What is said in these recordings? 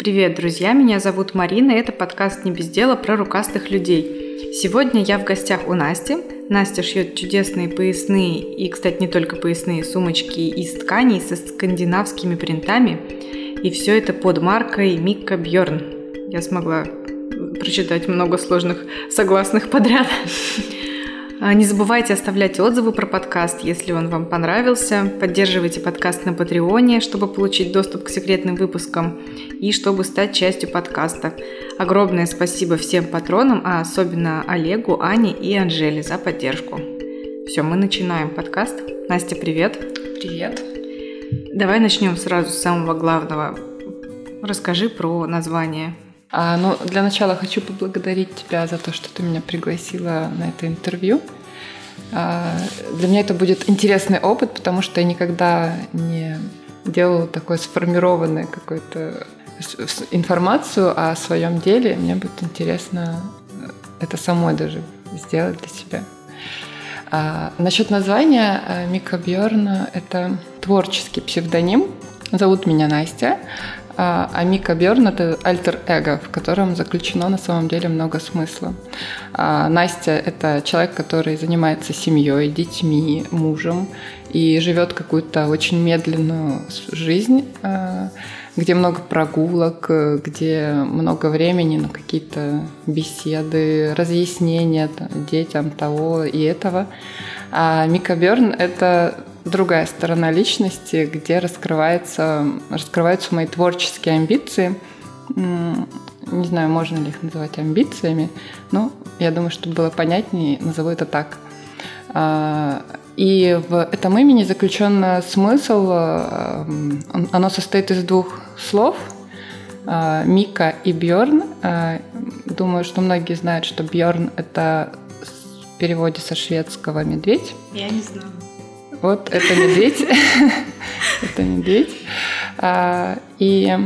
Привет, друзья! Меня зовут Марина, и это подкаст «Не без дела» про рукастых людей. Сегодня я в гостях у Насти. Настя шьет чудесные поясные и, кстати, не только поясные сумочки из тканей со скандинавскими принтами. И все это под маркой Микка Бьорн. Я смогла прочитать много сложных согласных подряд. А, не забывайте оставлять отзывы про подкаст, если он вам понравился. Поддерживайте подкаст на Патреоне, чтобы получить доступ к секретным выпускам и чтобы стать частью подкаста. Огромное спасибо всем патронам, а особенно Олегу, Ане и Анжеле за поддержку. Все, мы начинаем подкаст. Настя, привет. Привет. Давай начнем сразу с самого главного. Расскажи про название а, ну, для начала хочу поблагодарить тебя за то, что ты меня пригласила на это интервью. А, для меня это будет интересный опыт, потому что я никогда не делала такой сформированной какой-то информацию о своем деле. Мне будет интересно это самой даже сделать для себя. А, насчет названия э, Мика Бьорна – это творческий псевдоним. Зовут меня Настя. А, а Бьорн – это альтер-эго, в котором заключено на самом деле много смысла. А Настя – это человек, который занимается семьей, детьми, мужем и живет какую-то очень медленную жизнь, а, где много прогулок, где много времени на какие-то беседы, разъяснения детям того и этого. А Мика Бёрн — это другая сторона личности, где раскрывается, раскрываются мои творческие амбиции. Не знаю, можно ли их называть амбициями, но я думаю, чтобы было понятнее, назову это так. А, и в этом имени заключен смысл, а, оно состоит из двух слов а, Мика и Бьорн. Думаю, что многие знают, что Бьорн это в переводе со шведского медведь. Я не знаю. Вот это медведь. Это медведь. А, и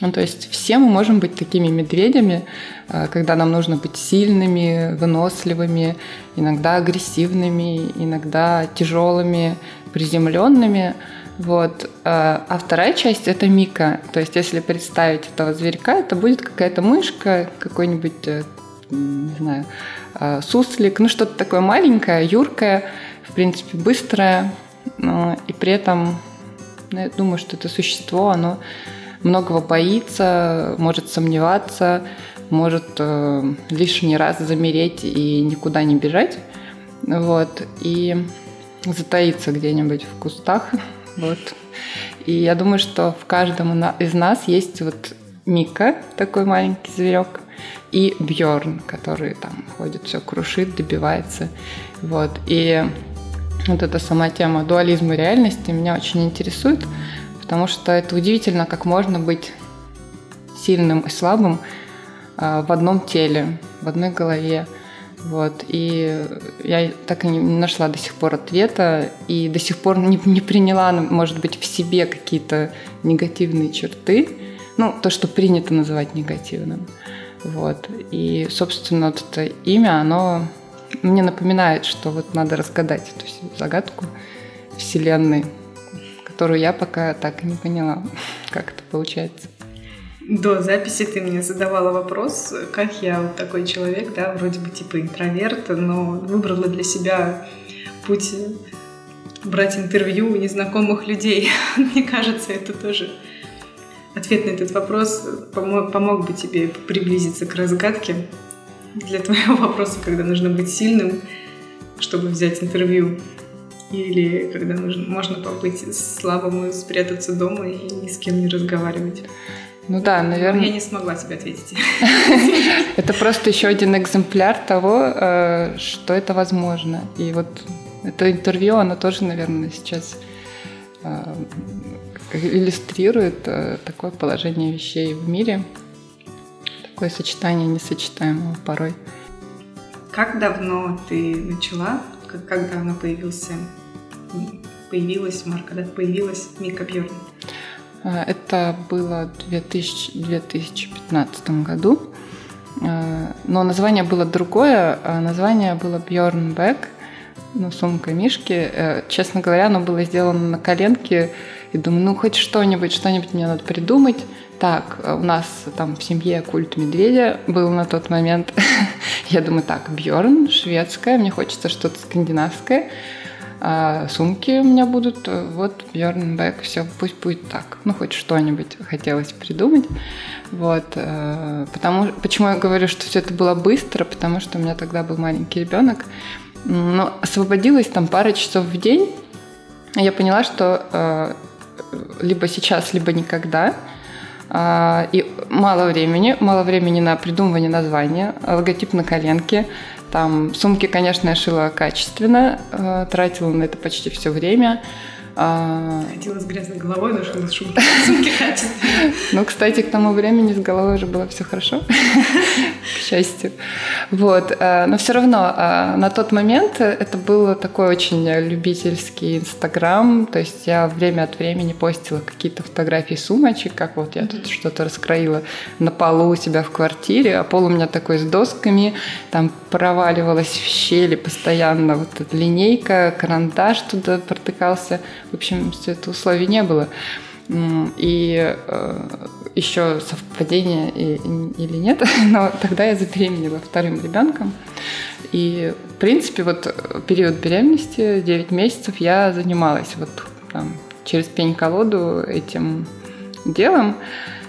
ну, то есть все мы можем быть такими медведями, а, когда нам нужно быть сильными, выносливыми, иногда агрессивными, иногда тяжелыми, приземленными. Вот. А, а вторая часть это Мика. То есть, если представить этого зверька, это будет какая-то мышка, какой-нибудь, э, не знаю, суслик, ну что-то такое маленькое, юркое, в принципе, быстрое, и при этом ну, я думаю, что это существо, оно многого боится, может сомневаться, может э, лишний раз замереть и никуда не бежать, вот, и затаиться где-нибудь в кустах, вот. И я думаю, что в каждом из нас есть вот Мика, такой маленький зверек, и Бьорн, который там ходит, все крушит, добивается, вот. И вот эта сама тема дуализма реальности меня очень интересует, потому что это удивительно, как можно быть сильным и слабым а, в одном теле, в одной голове. Вот. И я так и не нашла до сих пор ответа, и до сих пор не, не приняла, может быть, в себе какие-то негативные черты, ну, то, что принято называть негативным. Вот. И, собственно, вот это имя, оно мне напоминает, что вот надо разгадать эту загадку Вселенной, которую я пока так и не поняла, как это получается. До записи ты мне задавала вопрос, как я вот такой человек, да, вроде бы типа интроверт, но выбрала для себя путь брать интервью у незнакомых людей. Мне кажется, это тоже ответ на этот вопрос помог, помог бы тебе приблизиться к разгадке для твоего вопроса, когда нужно быть сильным, чтобы взять интервью, или когда нужно, можно побыть слабым и спрятаться дома и ни с кем не разговаривать. Ну да, наверное. Но я не смогла тебе ответить. Это просто еще один экземпляр того, э, что это возможно. И вот это интервью, оно тоже, наверное, сейчас э, иллюстрирует э, такое положение вещей в мире такое сочетание несочетаемого порой. Как давно ты начала, как давно появился, появилась марка, да, появилась Мика Бьорн? А, это было в 2015 году, а, но название было другое, а название было Bjorn Bag, ну, сумка Мишки. Э, честно говоря, оно было сделано на коленке, и думаю, ну, хоть что-нибудь, что-нибудь мне надо придумать. Так, у нас там в семье культ медведя был на тот момент. Я думаю, так, Бьорн, шведская, мне хочется что-то скандинавское. А сумки у меня будут, вот Бьорн Бэк, все, пусть будет так. Ну, хоть что-нибудь хотелось придумать. Вот. Э, потому, почему я говорю, что все это было быстро, потому что у меня тогда был маленький ребенок. Но освободилась там пара часов в день. Я поняла, что э, либо сейчас, либо никогда. А, и мало времени, мало времени на придумывание названия, логотип на коленке, там сумки, конечно, я шила качественно, э, тратила на это почти все время. А, Ходила с грязной головой, но шила сумки. Ну, кстати, к тому времени с головой уже было все хорошо, к счастью. Вот. Э, но все равно э, на тот момент это был такой очень любительский Инстаграм. То есть я время от времени постила какие-то фотографии сумочек, как вот я тут что-то раскроила на полу у себя в квартире, а пол у меня такой с досками, там проваливалась в щели постоянно вот эта линейка, карандаш туда протыкался. В общем, все это условий не было. И э, еще совпадение или нет, но тогда я забеременела вторым ребенком. И, в принципе, вот период беременности, 9 месяцев, я занималась вот там, через пень-колоду этим делом,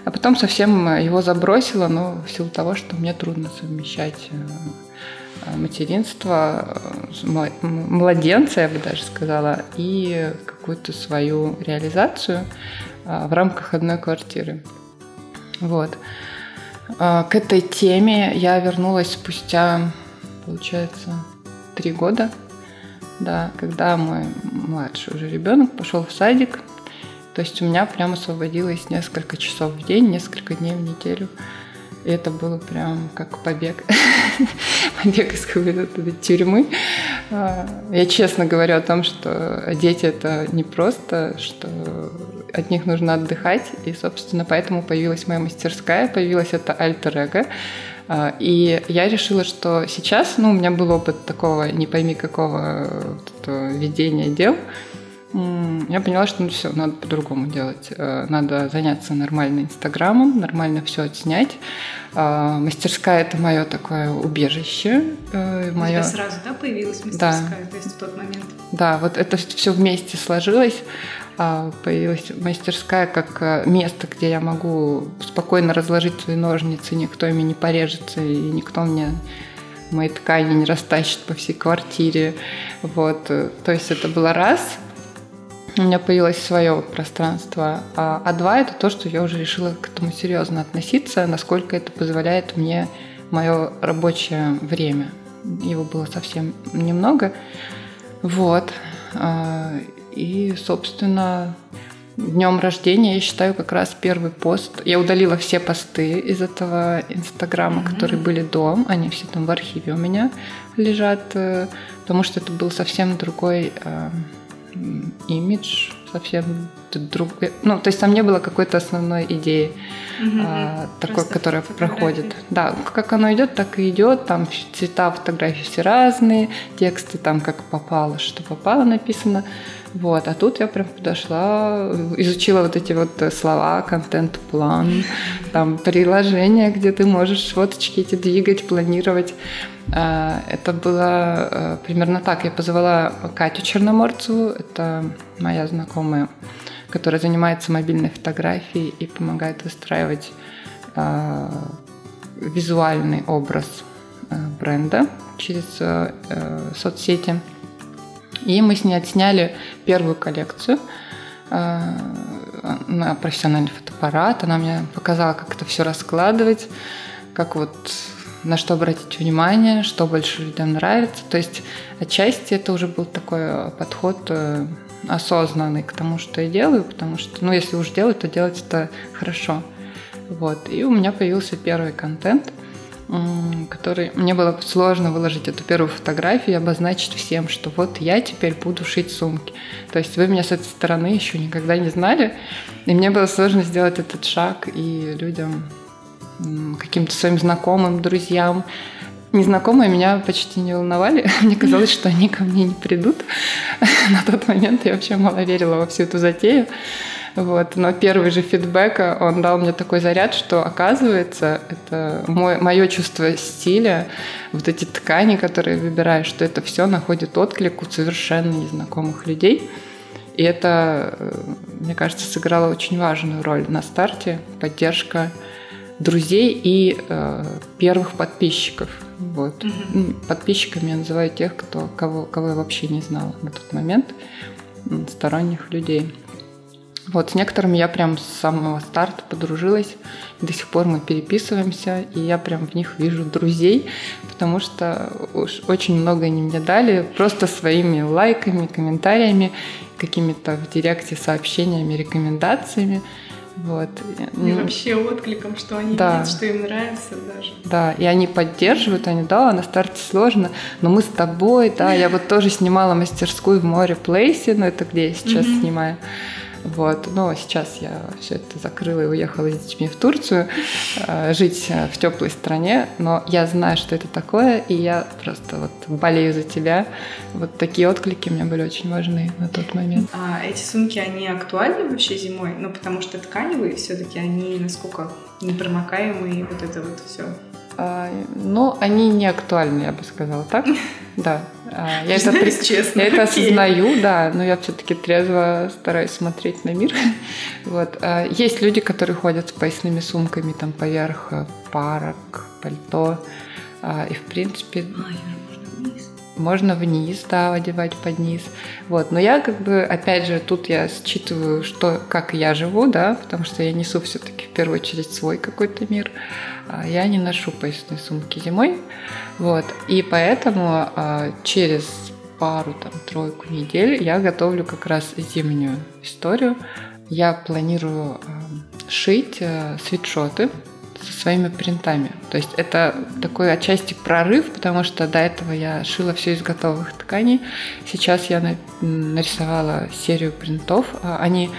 а потом совсем его забросила, но в силу того, что мне трудно совмещать э, материнство, э, младенца, я бы даже сказала, и какую-то свою реализацию а, в рамках одной квартиры. Вот. А, к этой теме я вернулась спустя, получается, три года, да, когда мой младший уже ребенок пошел в садик. То есть у меня прямо освободилось несколько часов в день, несколько дней в неделю. И это было прям как побег. побег из какой-то тюрьмы. А, я честно говорю о том, что дети это не просто, что от них нужно отдыхать. И, собственно, поэтому появилась моя мастерская, появилась это альтер-эго. А, и я решила, что сейчас, ну, у меня был опыт такого, не пойми какого ведения дел, я поняла, что ну все, надо по-другому делать. Э, надо заняться нормально Инстаграмом, нормально все отснять. А, мастерская это мое такое убежище. Э, мое... У тебя сразу, да, появилась мастерская, да. то есть в тот момент? Да, вот это все вместе сложилось. А, появилась мастерская как э, место, где я могу спокойно разложить свои ножницы, никто ими не порежется, и никто мне мои ткани не растащит по всей квартире. Вот. То есть это было раз – у меня появилось свое пространство. А, а два это то, что я уже решила к этому серьезно относиться, насколько это позволяет мне мое рабочее время. Его было совсем немного. Вот. А, и, собственно, днем рождения я считаю как раз первый пост. Я удалила все посты из этого инстаграма, mm-hmm. которые были до. Они все там в архиве у меня лежат, э, потому что это был совсем другой э, имидж совсем другой. Ну, то есть там не было какой-то основной идеи, угу, а, такой, которая проходит. Да, как оно идет, так и идет. Там цвета фотографий все разные, тексты там как попало, что попало написано. Вот, а тут я прям подошла, изучила вот эти вот слова, контент-план, там приложение, где ты можешь фоточки эти двигать, планировать. А, это было э, примерно так. Я позвала Катю Черноморцеву, это моя знакомая, которая занимается мобильной фотографией и помогает выстраивать а, визуальный образ э, бренда через э, соцсети. И мы с ней отсняли первую коллекцию на профессиональный фотоаппарат. Она мне показала, как это все раскладывать, как вот на что обратить внимание, что больше людям нравится. То есть отчасти это уже был такой э, подход э, осознанный к тому, что я делаю, потому что, ну, если уж делать, то делать это хорошо. Вот. И у меня появился первый контент, который мне было сложно выложить эту первую фотографию и обозначить всем, что вот я теперь буду шить сумки. То есть вы меня с этой стороны еще никогда не знали, и мне было сложно сделать этот шаг и людям каким-то своим знакомым, друзьям. Незнакомые меня почти не волновали. Мне казалось, что они ко мне не придут. На тот момент я вообще мало верила во всю эту затею. Вот. Но первый же фидбэк, он дал мне такой заряд, что оказывается, это мой, мое чувство стиля, вот эти ткани, которые выбираешь, что это все находит отклик у совершенно незнакомых людей. И это, э, мне кажется, сыграло очень важную роль на старте. Поддержка друзей и э, первых подписчиков. Вот. Угу. Подписчиками я называю тех, кто, кого, кого я вообще не знала на тот момент, сторонних людей. Вот, с некоторыми я прям с самого старта подружилась. До сих пор мы переписываемся, и я прям в них вижу друзей, потому что уж очень много они мне дали просто своими лайками, комментариями, какими-то в директе сообщениями, рекомендациями. Вот. И ну, вообще откликом, что они да. видят, что им нравится даже. Да, и они поддерживают, они, да, на старте сложно, но мы с тобой, да, я вот тоже снимала мастерскую в море Плейсе, но это где я сейчас mm-hmm. снимаю. Вот. Но сейчас я все это закрыла и уехала с детьми в Турцию э, жить э, в теплой стране. Но я знаю, что это такое, и я просто вот болею за тебя. Вот такие отклики мне были очень важны на тот момент. А эти сумки, они актуальны вообще зимой? Ну, потому что тканевые все-таки, они насколько непромокаемые, вот это вот все. А, ну, они не актуальны, я бы сказала так. Да. А, я это, при... честно, я это осознаю, да, но я все-таки трезво стараюсь смотреть на мир. Вот. А, есть люди, которые ходят с поясными сумками там поверх э, парок, пальто. И в принципе... Можно вниз, да, одевать под низ. Вот. Но я как бы, опять же, тут я считываю, что, как я живу, да, потому что я несу все-таки в первую очередь свой какой-то мир. А, я не ношу поясные сумки зимой. Вот. И поэтому а, через пару, там, тройку недель я готовлю как раз зимнюю историю. Я планирую а, шить э, свитшоты со своими принтами. То есть это такой отчасти прорыв, потому что до этого я шила все из готовых тканей. Сейчас я нарисовала серию принтов. Они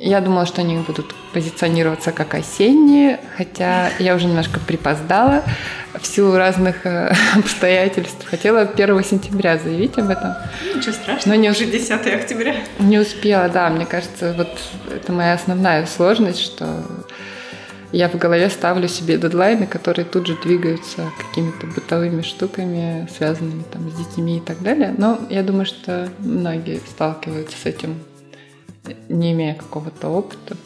я думала, что они будут позиционироваться как осенние, хотя я уже немножко припоздала в силу разных э, обстоятельств. Хотела 1 сентября заявить об этом. Ничего страшного, но не уже 10 октября. Не успела, да. Мне кажется, вот это моя основная сложность, что я в голове ставлю себе дедлайны, которые тут же двигаются какими-то бытовыми штуками, связанными там с детьми и так далее. Но я думаю, что многие сталкиваются с этим не имея какого-то опыта.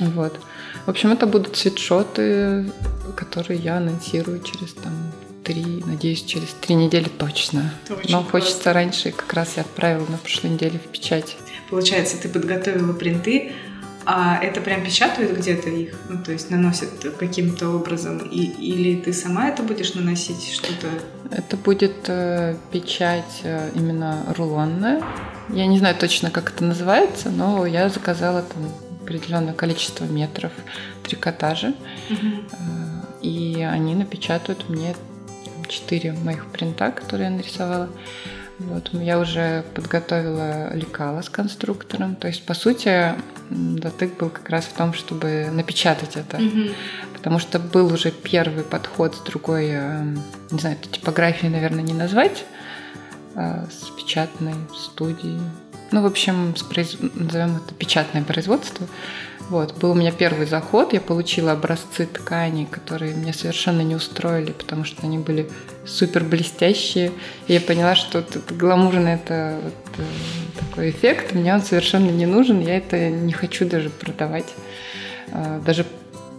Вот. В общем, это будут свитшоты, которые я анонсирую через там три, надеюсь, через три недели точно. Это Но классно. хочется раньше, как раз я отправила на прошлой неделе в печать. Получается, ты подготовила принты, а это прям печатают где-то их? Ну, то есть наносят каким-то образом? И, или ты сама это будешь наносить что-то? Это будет э, печать э, именно рулонная. Я не знаю точно, как это называется, но я заказала там определенное количество метров трикотажа. Э, и они напечатают мне четыре моих принта, которые я нарисовала. Вот, я уже подготовила лекала с конструктором. То есть, по сути, дотык был как раз в том, чтобы напечатать это. Mm-hmm. Потому что был уже первый подход с другой, э, не знаю, типографией, наверное, не назвать, а с печатной студией. Ну, в общем, с произ... назовем это печатное производство. Вот, был у меня первый заход, я получила образцы тканей, которые меня совершенно не устроили, потому что они были супер блестящие. И я поняла, что вот это гламурный это вот, э, такой эффект, мне он совершенно не нужен, я это не хочу даже продавать. Э, даже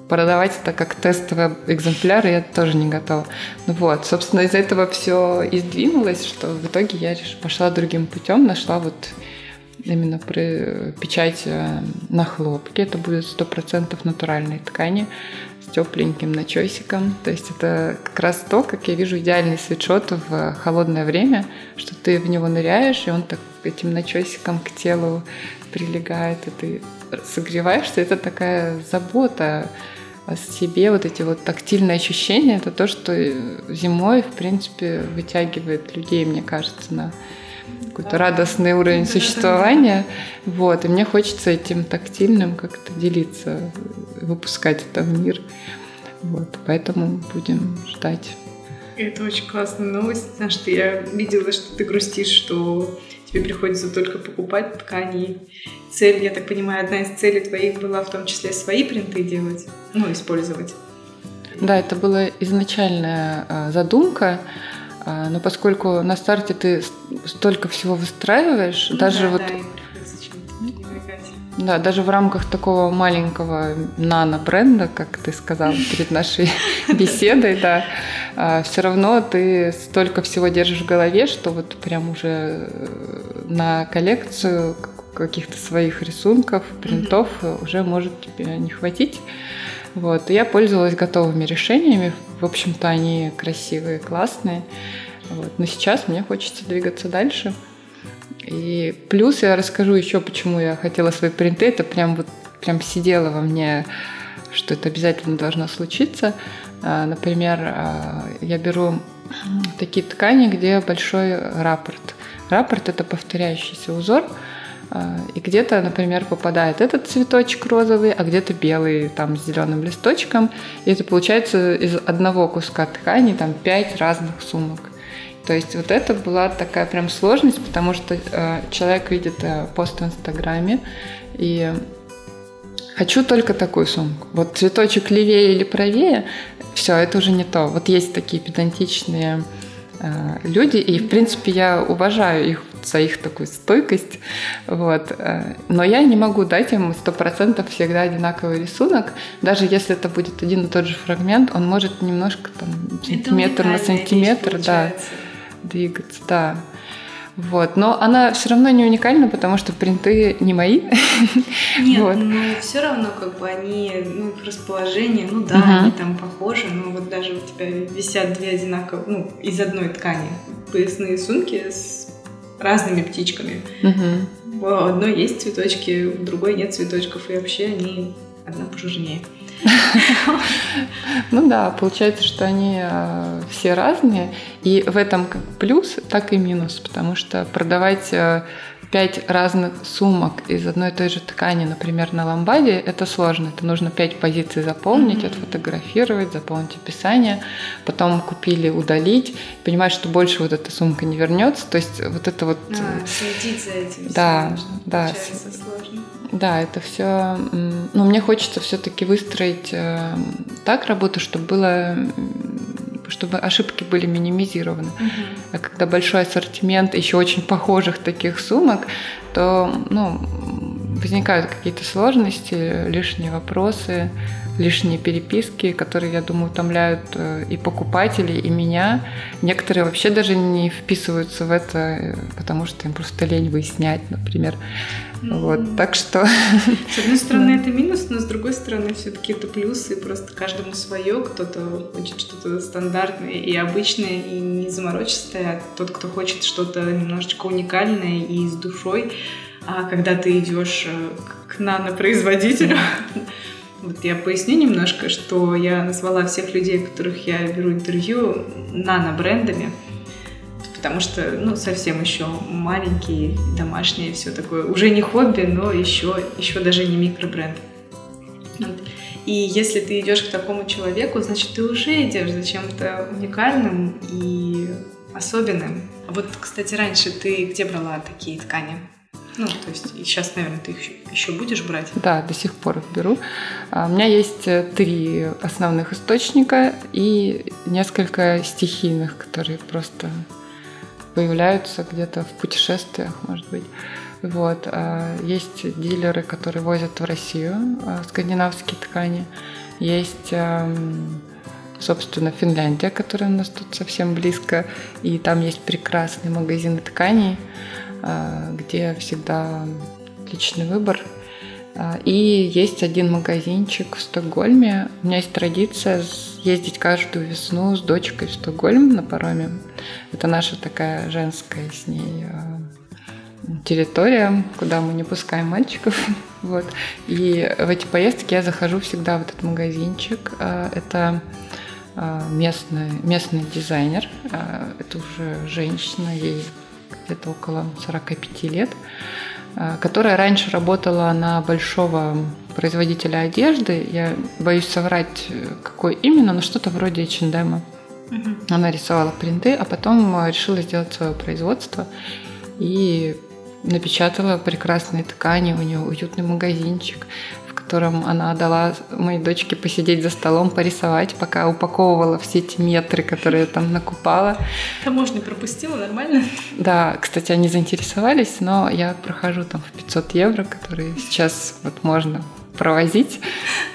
продавать это как тестовый экземпляр я тоже не готова. Ну вот, собственно, из-за этого все и сдвинулось, что в итоге я пошла другим путем, нашла вот именно при печать э, на хлопке. Это будет 100% натуральной ткани с тепленьким начесиком. То есть это как раз то, как я вижу идеальный свитшот в холодное время, что ты в него ныряешь, и он так этим начесиком к телу прилегает, и ты согреваешься. Это такая забота себе, вот эти вот тактильные ощущения, это то, что зимой, в принципе, вытягивает людей, мне кажется, на какой-то радостный уровень существования. Вот, и мне хочется этим тактильным как-то делиться, выпускать это в мир. Вот, поэтому будем ждать. Это очень классная новость, потому что я видела, что ты грустишь, что тебе приходится только покупать ткани. Цель, я так понимаю, одна из целей твоих была в том числе свои принты делать, ну, использовать. Да, это была изначальная а, задумка, а, но поскольку на старте ты столько всего выстраиваешь, ну, даже да, вот... Да, да, даже в рамках такого маленького нано-бренда, как ты сказал перед нашей беседой, да, а, все равно ты столько всего держишь в голове, что вот прям уже э, на коллекцию каких-то своих рисунков, принтов уже может тебе не хватить. Вот. я пользовалась готовыми решениями. В общем-то, они красивые, классные. Вот. Но сейчас мне хочется двигаться дальше. И плюс я расскажу еще, почему я хотела свои принты. Это прям вот прям сидело во мне, что это обязательно должно случиться. А, например, а, я беру такие ткани, где большой раппорт. Раппорт – это повторяющийся узор, а, и где-то, например, попадает этот цветочек розовый, а где-то белый там с зеленым листочком. И это получается из одного куска ткани там пять разных сумок. То есть вот это была такая прям сложность, потому что э, человек видит э, пост в Инстаграме и хочу только такую сумку. Вот цветочек левее или правее, все, это уже не то. Вот есть такие педантичные э, люди, и в принципе я уважаю их за их такую стойкость. Вот. Э, но я не могу дать им сто процентов всегда одинаковый рисунок. Даже если это будет один и тот же фрагмент, он может немножко там сантиметр на сантиметр да, двигаться. Да. Вот. Но она все равно не уникальна, потому что принты не мои. Нет, вот. но все равно как бы они, ну, их расположение, ну да, uh-huh. они там похожи, но вот даже у тебя висят две одинаковые, ну, из одной ткани поясные сумки с разными птичками. Угу. У одной есть цветочки, у другой нет цветочков, и вообще они одна пожирнее. Ну да, получается, что они э, все разные, и в этом как плюс, так и минус, потому что продавать э, пять разных сумок из одной и той же ткани, например, на ламбаде, это сложно. Это нужно пять позиций заполнить, mm-hmm. отфотографировать, заполнить описание, потом купили, удалить, понимать, что больше вот эта сумка не вернется. То есть вот это вот... А, следить за этим. Да, да. Сложно. Да, это все. Ну, мне хочется все-таки выстроить э, так работу, чтобы было чтобы ошибки были минимизированы. Угу. А когда большой ассортимент еще очень похожих таких сумок, то ну, возникают какие-то сложности, лишние вопросы, лишние переписки, которые, я думаю, утомляют э, и покупателей, и меня. Некоторые вообще даже не вписываются в это, э, потому что им просто лень выяснять, например. Вот, так что... С одной стороны, это минус, но с другой стороны, все-таки это плюсы. Просто каждому свое. Кто-то хочет что-то стандартное и обычное, и не заморочистое. А тот, кто хочет что-то немножечко уникальное и с душой. А когда ты идешь э, к нанопроизводителю, вот я поясню немножко, что я назвала всех людей, которых я беру интервью, нано-брендами потому что, ну, совсем еще маленькие, домашние, все такое. Уже не хобби, но еще, еще даже не микробренд. И если ты идешь к такому человеку, значит, ты уже идешь за чем-то уникальным и особенным. А вот, кстати, раньше ты где брала такие ткани? Ну, то есть и сейчас, наверное, ты их еще будешь брать? Да, до сих пор их беру. А, у меня есть э, три основных источника и несколько стихийных, которые просто появляются где-то в путешествиях, может быть. Вот. А, есть дилеры, которые возят в Россию а, скандинавские ткани. Есть, собственно, Финляндия, которая у нас тут совсем близко. И там есть прекрасные магазины тканей, где всегда отличный выбор. И есть один магазинчик в Стокгольме. У меня есть традиция ездить каждую весну с дочкой в Стокгольм на пароме. Это наша такая женская с ней э, территория, куда мы не пускаем мальчиков. Вот. И в эти поездки я захожу всегда в этот магазинчик. Э, это э, местный, местный дизайнер. Это уже женщина, ей где-то около 45 лет, которая раньше работала на большого производителя одежды. Я боюсь соврать, какой именно, но что-то вроде H&M. Угу. Она рисовала принты, а потом решила сделать свое производство. и напечатала прекрасные ткани, у нее уютный магазинчик, котором она дала моей дочке посидеть за столом, порисовать, пока упаковывала все эти метры, которые я там накупала. Таможню пропустила, нормально? Да, кстати, они заинтересовались, но я прохожу там в 500 евро, которые сейчас вот можно провозить.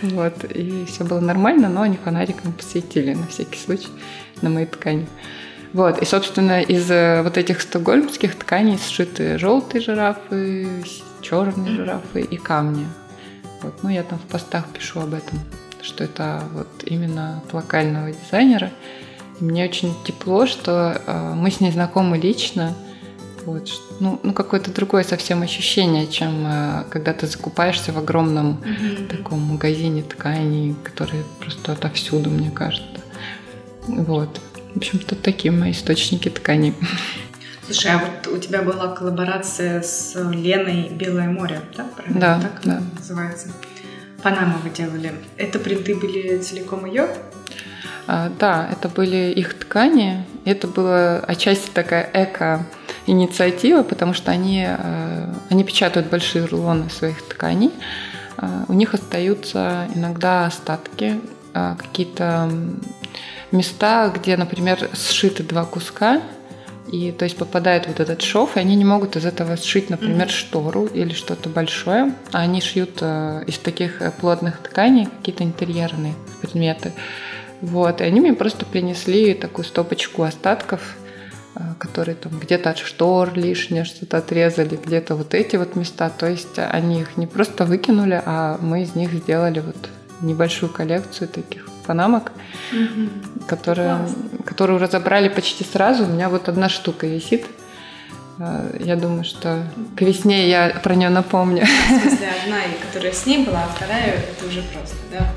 Вот, и все было нормально, но они фонариком посветили на всякий случай на моей ткани. Вот, и, собственно, из э, вот этих стокгольмских тканей сшиты желтые жирафы, черные жирафы и камни. Вот, ну, я там в постах пишу об этом, что это вот именно от локального дизайнера. И мне очень тепло, что э, мы с ней знакомы лично. Вот, ну, ну какое-то другое совсем ощущение, чем э, когда ты закупаешься в огромном mm-hmm. таком магазине тканей, которые просто отовсюду, мне кажется. Вот. В общем-то, такие мои источники тканей. Слушай, а вот у тебя была коллаборация с Леной «Белое море», да? Правильно? Да, так да. называется? Панама вы делали. Это принты были целиком ее? А, да, это были их ткани. Это была отчасти такая эко-инициатива, потому что они, э, они печатают большие рулоны своих тканей. А, у них остаются иногда остатки, а, какие-то места, где, например, сшиты два куска, и то есть попадает вот этот шов, и они не могут из этого сшить, например, mm-hmm. штору или что-то большое, а они шьют э, из таких э, плотных тканей какие-то интерьерные предметы. Вот, и они мне просто принесли такую стопочку остатков, э, которые там где-то от штор лишнее что-то отрезали, где-то вот эти вот места. То есть они их не просто выкинули, а мы из них сделали вот небольшую коллекцию таких панамок, угу. которые, которую разобрали почти сразу. У меня вот одна штука висит. А, я думаю, что к весне я про нее напомню. В смысле, одна, которая с ней была, а вторая это уже просто, да?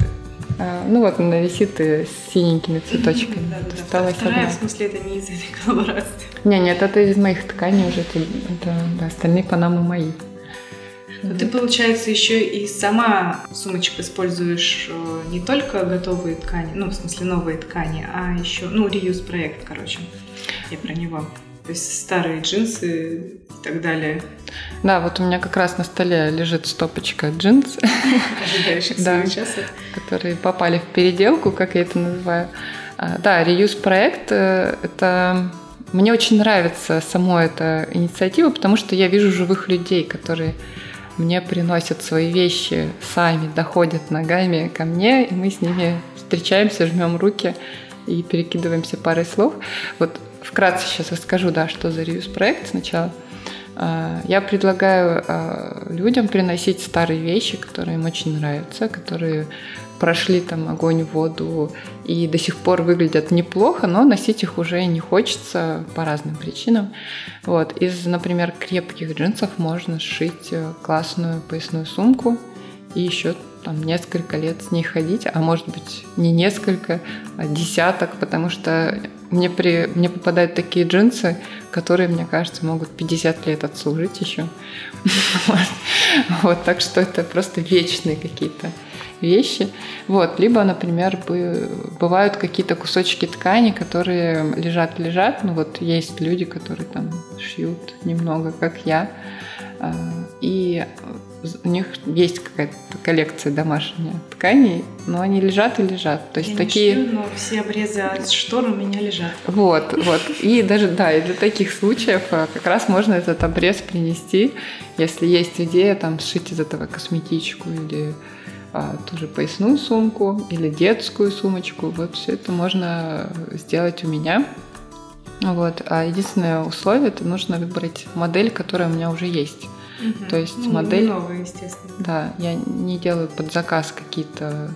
А, ну вот она висит и с синенькими цветочками. Да, да, Осталась Вторая, одна. в смысле, это не из этой коллаборации. Не, нет, это из моих тканей уже. Это, это да, остальные панамы мои. Но ты, получается, еще и сама сумочек используешь э, не только готовые ткани, ну, в смысле, новые ткани, а еще, ну, реюз проект, короче, я про него. То есть старые джинсы и так далее. Да, вот у меня как раз на столе лежит стопочка джинс. да, которые попали в переделку, как я это называю. А, да, реюз проект э, это мне очень нравится сама эта инициатива, потому что я вижу живых людей, которые мне приносят свои вещи сами, доходят ногами ко мне, и мы с ними встречаемся, жмем руки и перекидываемся парой слов. Вот вкратце сейчас расскажу, да, что за ревьюс-проект сначала. А, я предлагаю а, людям приносить старые вещи, которые им очень нравятся, которые прошли там огонь, воду и до сих пор выглядят неплохо, но носить их уже не хочется по разным причинам. Вот. Из, например, крепких джинсов можно сшить э, классную поясную сумку и еще там несколько лет с ней ходить, а может быть не несколько, а десяток, потому что мне, при, мне попадают такие джинсы, которые, мне кажется, могут 50 лет отслужить еще. Вот, так что это просто вечные какие-то вещи. Вот. Либо, например, бывают какие-то кусочки ткани, которые лежат-лежат. Ну вот есть люди, которые там шьют немного, как я. А, и у них есть какая-то коллекция домашняя тканей, но они лежат и лежат. То есть я такие. Не шью, но все обрезы от штор у меня лежат. Вот, вот. И даже да, и для таких случаев а, как раз можно этот обрез принести, если есть идея там сшить из этого косметичку или а, ту же поясную сумку или детскую сумочку. Вот все это можно сделать у меня. Вот. А единственное условие это нужно выбрать модель, которая у меня уже есть. Угу. То есть ну, модель. Новая, естественно. Да, я не делаю под заказ какие-то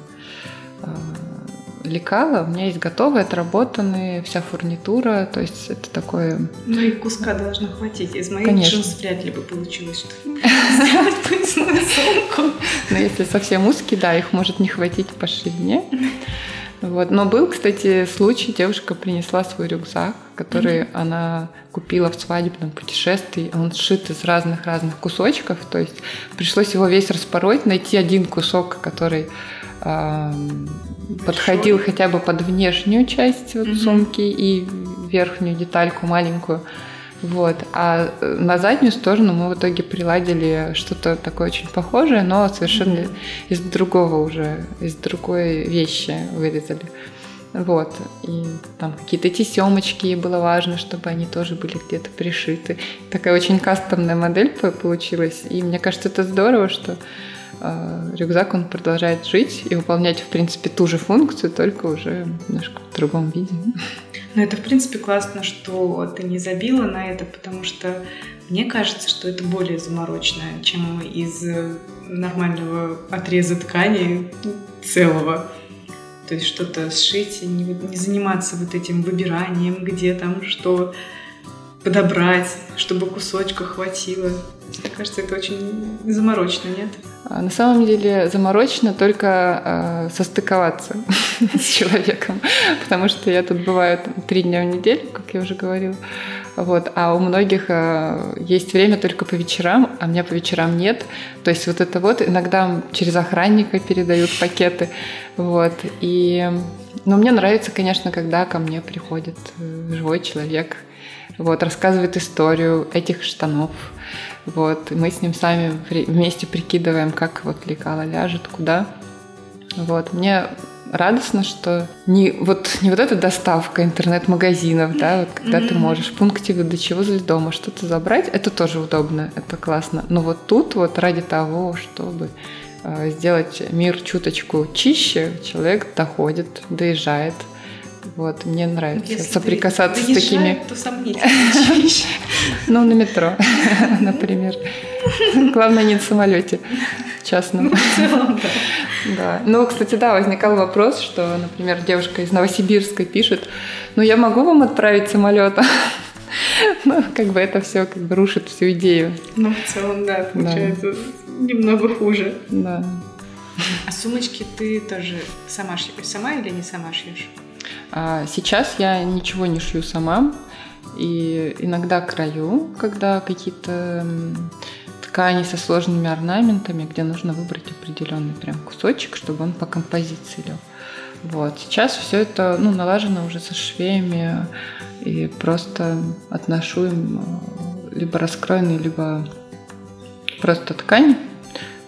а, лекала. У меня есть готовые, отработанные, вся фурнитура. То есть это такое... Ну и куска должно хватить. Из моих Конечно. джинс вряд ли бы получилось, сделать поясную сумку. Но если совсем узкие, да, их может не хватить по ширине. Вот. Но был, кстати, случай, девушка принесла свой рюкзак, который mm-hmm. она купила в свадебном путешествии. Он сшит из разных-разных кусочков, то есть пришлось его весь распороть, найти один кусок, который подходил хотя бы под внешнюю часть вот, угу. сумки и верхнюю детальку маленькую. Вот. А э, на заднюю сторону мы в итоге приладили что-то такое очень похожее, но совершенно mm-hmm. из другого уже, из другой вещи вырезали. Вот. И там какие-то тесемочки, было важно, чтобы они тоже были где-то пришиты. Такая очень кастомная модель получилась. И мне кажется, это здорово, что рюкзак, он продолжает жить и выполнять, в принципе, ту же функцию, только уже немножко в другом виде. Ну, это, в принципе, классно, что ты не забила на это, потому что мне кажется, что это более заморочно, чем из нормального отреза ткани целого. То есть что-то сшить не, не заниматься вот этим выбиранием, где там что подобрать, чтобы кусочка хватило. Мне кажется, это очень заморочно, нет? А, на самом деле заморочно только э, состыковаться с человеком, потому что я тут бываю три дня в неделю, как я уже говорила. Вот. А у многих э, есть время только по вечерам, а у меня по вечерам нет. То есть вот это вот иногда через охранника передают пакеты. Вот. И... Но мне нравится, конечно, когда ко мне приходит э, живой человек, вот, рассказывает историю этих штанов. Вот, мы с ним сами вместе прикидываем, как вот лекала ляжет, куда. Вот, мне радостно, что не вот, не вот эта доставка интернет-магазинов, да, вот когда mm-hmm. ты можешь в пункте выдачи возле дома что-то забрать, это тоже удобно, это классно. Но вот тут вот ради того, чтобы э, сделать мир чуточку чище, человек доходит, доезжает, вот, мне нравится Если соприкасаться с такими... то Ну, на метро, например. Главное, не на самолете частном. Ну, да. Ну, кстати, да, возникал вопрос, что, например, девушка из Новосибирска пишет, ну, я могу вам отправить самолетом? Ну, как бы это все как бы рушит всю идею. Ну, в целом, да, получается немного хуже. Да. А сумочки ты тоже сама шьешь? Сама или не сама шьешь? А сейчас я ничего не шью сама. И иногда краю, когда какие-то ткани со сложными орнаментами, где нужно выбрать определенный прям кусочек, чтобы он по композиции лег. Вот. Сейчас все это ну, налажено уже со швеями и просто отношу им э, либо раскроенный, либо просто ткань.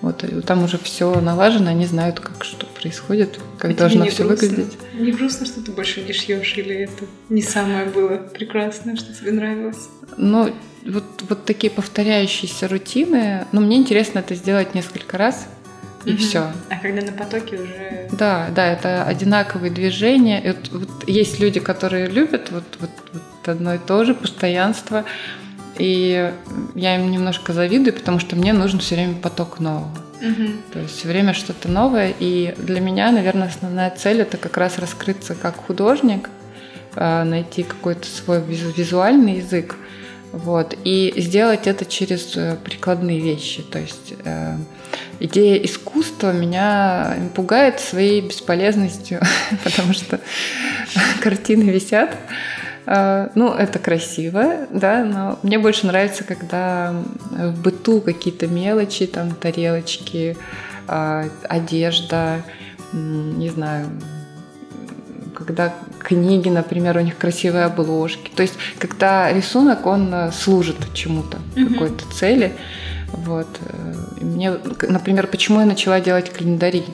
Вот, и там уже все налажено, они знают, как что происходит, как а должно все грустно? выглядеть. Не грустно, что ты больше не шьешь, или это не самое было прекрасное, что тебе нравилось? Ну, вот, вот такие повторяющиеся рутины. Но мне интересно это сделать несколько раз, и угу. все. А когда на потоке уже... Да, да, это одинаковые движения. И вот, вот есть люди, которые любят вот, вот, вот одно и то же, постоянство. И я им немножко завидую, потому что мне нужен все время поток нового. Угу. То есть все время что-то новое. И для меня, наверное, основная цель это как раз раскрыться как художник, э, найти какой-то свой визуальный язык. Вот, и сделать это через э, прикладные вещи. То есть э, идея искусства меня пугает своей бесполезностью, потому что картины висят. Э, ну, это красиво, да, но мне больше нравится, когда в быту какие-то мелочи, там тарелочки, э, одежда, не знаю, когда книги, например, у них красивые обложки. То есть, когда рисунок, он э, служит чему-то, mm-hmm. какой-то цели. Вот. Э, мне, например, почему я начала делать календари?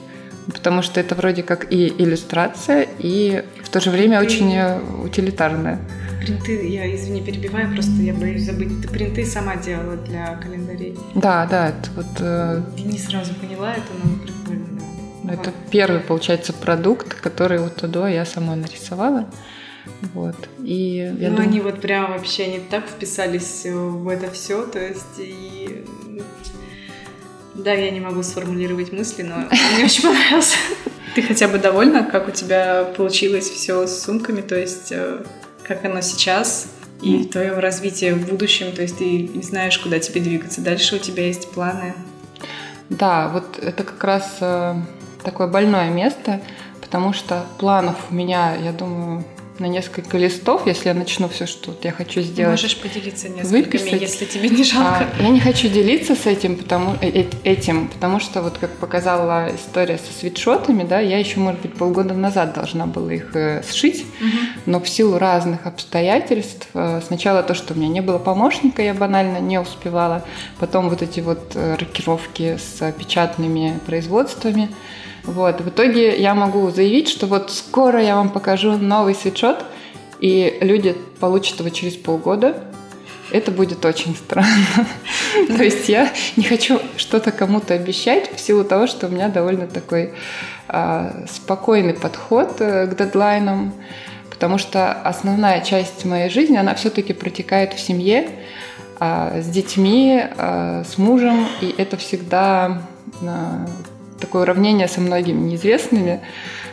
Потому что это вроде как и иллюстрация, и в то же время ты... очень э, утилитарная. Принты, я, извини, перебиваю, просто я боюсь забыть. Ты принты сама делала для календарей? Да, да, это вот... Я не сразу поняла это, но прикольно. Ну, это первый, получается, продукт, который вот туда я сама нарисовала. Вот. И я ну, думаю... они вот прям вообще не так вписались в это все, то есть и... Да, я не могу сформулировать мысли, но мне очень понравился. Ты хотя бы довольна, как у тебя получилось все с сумками, то есть э, как оно сейчас и в твоем развитии в будущем, то есть ты знаешь, куда тебе двигаться. Дальше у тебя есть планы. Да, вот это как раз э, такое больное место, потому что планов у меня, я думаю, на несколько листов, если я начну все, что вот я хочу сделать. Можешь поделиться несколькими, выписать. если тебе не жалко. А, я не хочу делиться с этим, потому, э, э, этим, потому что вот как показала история со свитшотами, да, я еще, может быть, полгода назад должна была их э, сшить, угу. но в силу разных обстоятельств, э, сначала то, что у меня не было помощника, я банально не успевала, потом вот эти вот э, рокировки с печатными производствами, вот. В итоге я могу заявить, что вот скоро я вам покажу новый свитшот, и люди получат его через полгода. Это будет очень странно. То есть я не хочу что-то кому-то обещать в силу того, что у меня довольно такой а, спокойный подход э, к дедлайнам, потому что основная часть моей жизни, она все-таки протекает в семье, а, с детьми, а, с мужем, и это всегда такое уравнение со многими неизвестными.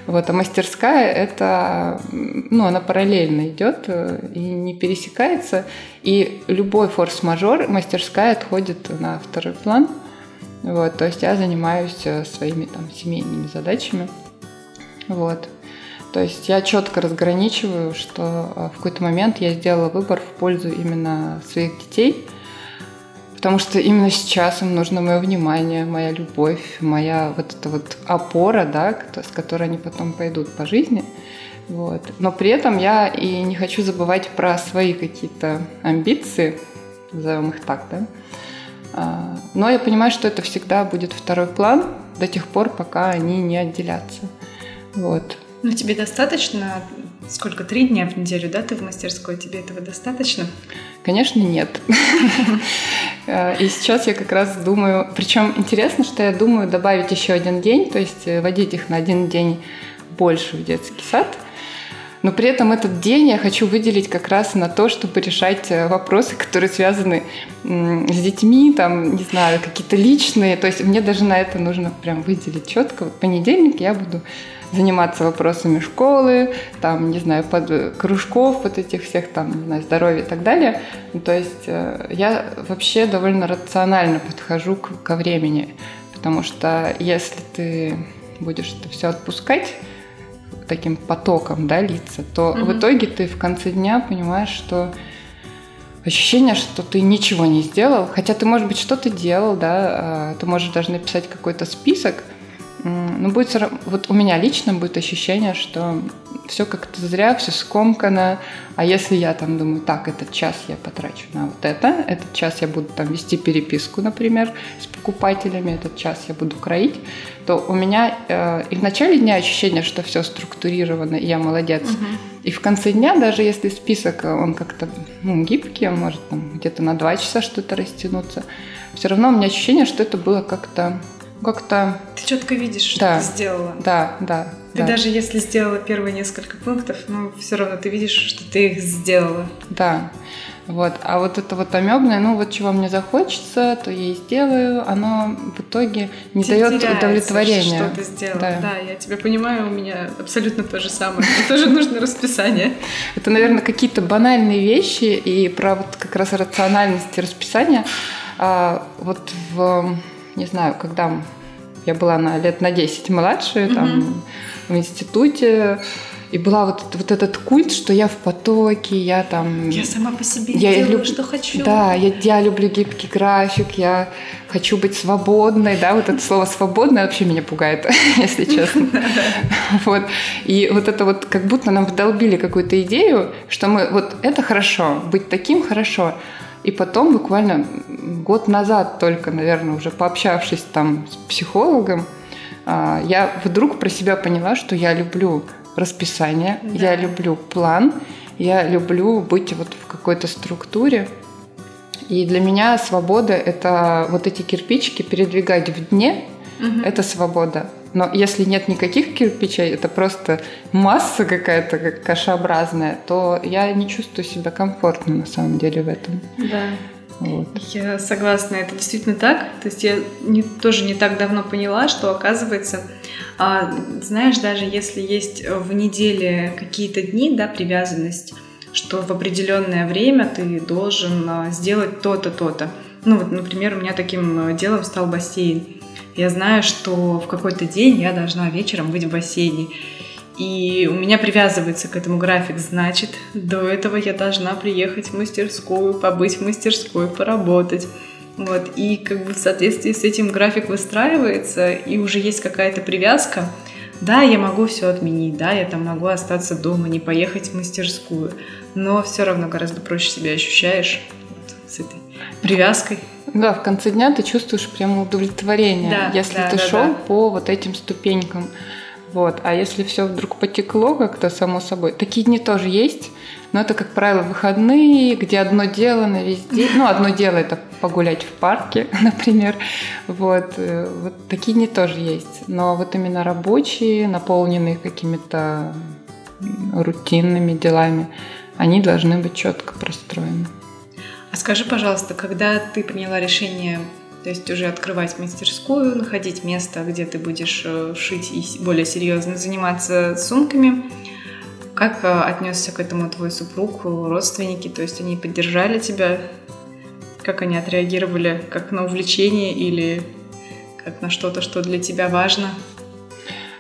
Вот, а мастерская это, ну, она параллельно идет э, и не пересекается. И любой форс-мажор мастерская отходит на второй план. Вот, то есть я занимаюсь э, своими там семейными задачами. Вот. То есть я четко разграничиваю, что э, в какой-то момент я сделала выбор в пользу именно своих детей – потому что именно сейчас им нужно мое внимание, моя любовь, моя вот эта вот опора, да, с которой они потом пойдут по жизни. Вот. Но при этом я и не хочу забывать про свои какие-то амбиции, назовем их так, да. А, но я понимаю, что это всегда будет второй план до тех пор, пока они не отделятся. Вот. Ну, тебе достаточно сколько, три дня в неделю, да, ты в мастерской? Тебе этого достаточно? Конечно, нет. Э, и сейчас я как раз думаю, причем интересно, что я думаю добавить еще один день, то есть э, водить их на один день больше в детский сад. Но при этом этот день я хочу выделить как раз на то, чтобы решать э, вопросы, которые связаны с детьми, там, не знаю, какие-то личные. То есть мне даже на это нужно прям выделить четко. Вот понедельник я буду заниматься вопросами школы, там, не знаю, под, кружков, вот этих всех там, не знаю, здоровья и так далее. Ну, то есть э, я вообще довольно рационально подхожу к, ко времени, потому что если ты будешь это все отпускать таким потоком, да, лица, то mm-hmm. в итоге ты в конце дня понимаешь, что ощущение, что ты ничего не сделал, хотя ты, может быть, что-то делал, да, а, ты можешь даже написать какой-то список, ну, будет вот у меня лично будет ощущение, что все как-то зря, все скомкано. А если я там думаю, так, этот час я потрачу на вот это, этот час я буду там вести переписку, например, с покупателями, этот час я буду кроить, то у меня э, и в начале дня ощущение, что все структурировано, и я молодец. Угу. И в конце дня, даже если список, э, он как-то ну, гибкий, он может там где-то на два часа что-то растянуться, все равно у меня ощущение, что это было как-то как-то... Ты четко видишь, что да, ты сделала. Да, да. Ты да. даже если сделала первые несколько пунктов, ну, все равно ты видишь, что ты их сделала. Да. Вот. А вот это вот амебное, ну вот чего мне захочется, то я и сделаю, оно в итоге не Тебе дает удовлетворения. Что ты сделала. Да. да, я тебя понимаю, у меня абсолютно то же самое. Мне тоже нужно расписание. Это, наверное, какие-то банальные вещи, и про вот как раз рациональность расписания. А вот в не знаю, когда я была на лет на 10 младше, mm-hmm. там в институте, и была вот, вот этот культ, что я в потоке, я там... Я сама по себе я делаю, люб... что хочу. Да, я, я люблю гибкий график, я хочу быть свободной, да, вот это слово «свободное» вообще меня пугает, если честно. Вот. И вот это вот как будто нам вдолбили какую-то идею, что мы вот это хорошо, быть таким хорошо, и потом, буквально год назад только, наверное, уже пообщавшись там с психологом, а, я вдруг про себя поняла, что я люблю расписание, да. я люблю план, я люблю быть вот в какой-то структуре. И для меня свобода – это вот эти кирпичики передвигать в дне, угу. это свобода. Но если нет никаких кирпичей, это просто масса какая-то как кашеобразная, то я не чувствую себя комфортно на самом деле в этом. Да. Вот. Я согласна, это действительно так. То есть я не, тоже не так давно поняла, что оказывается, а, знаешь, даже если есть в неделе какие-то дни, да, привязанность, что в определенное время ты должен а, сделать то-то, то-то. Ну вот, например, у меня таким а, делом стал бассейн. Я знаю, что в какой-то день я должна вечером быть в бассейне. И у меня привязывается к этому график, значит, до этого я должна приехать в мастерскую, побыть в мастерской, поработать. Вот, и как бы в соответствии с этим график выстраивается, и уже есть какая-то привязка. Да, я могу все отменить, да, я там могу остаться дома, не поехать в мастерскую, но все равно гораздо проще себя ощущаешь вот, с этой привязкой. Да, в конце дня ты чувствуешь прямо удовлетворение, да, если да, ты да, шел да. по вот этим ступенькам. Вот. А если все вдруг потекло как-то само собой, такие дни тоже есть, но это, как правило, выходные, где одно дело на весь день. Ну, одно дело это погулять в парке, например. Вот. Э, вот такие дни тоже есть. Но вот именно рабочие, наполненные какими-то рутинными делами, они должны быть четко простроены. Скажи, пожалуйста, когда ты приняла решение то есть уже открывать мастерскую, находить место, где ты будешь э, шить и более серьезно заниматься сумками. Как э, отнесся к этому твой супруг, родственники? То есть они поддержали тебя? Как они отреагировали? Как на увлечение или как на что-то, что для тебя важно?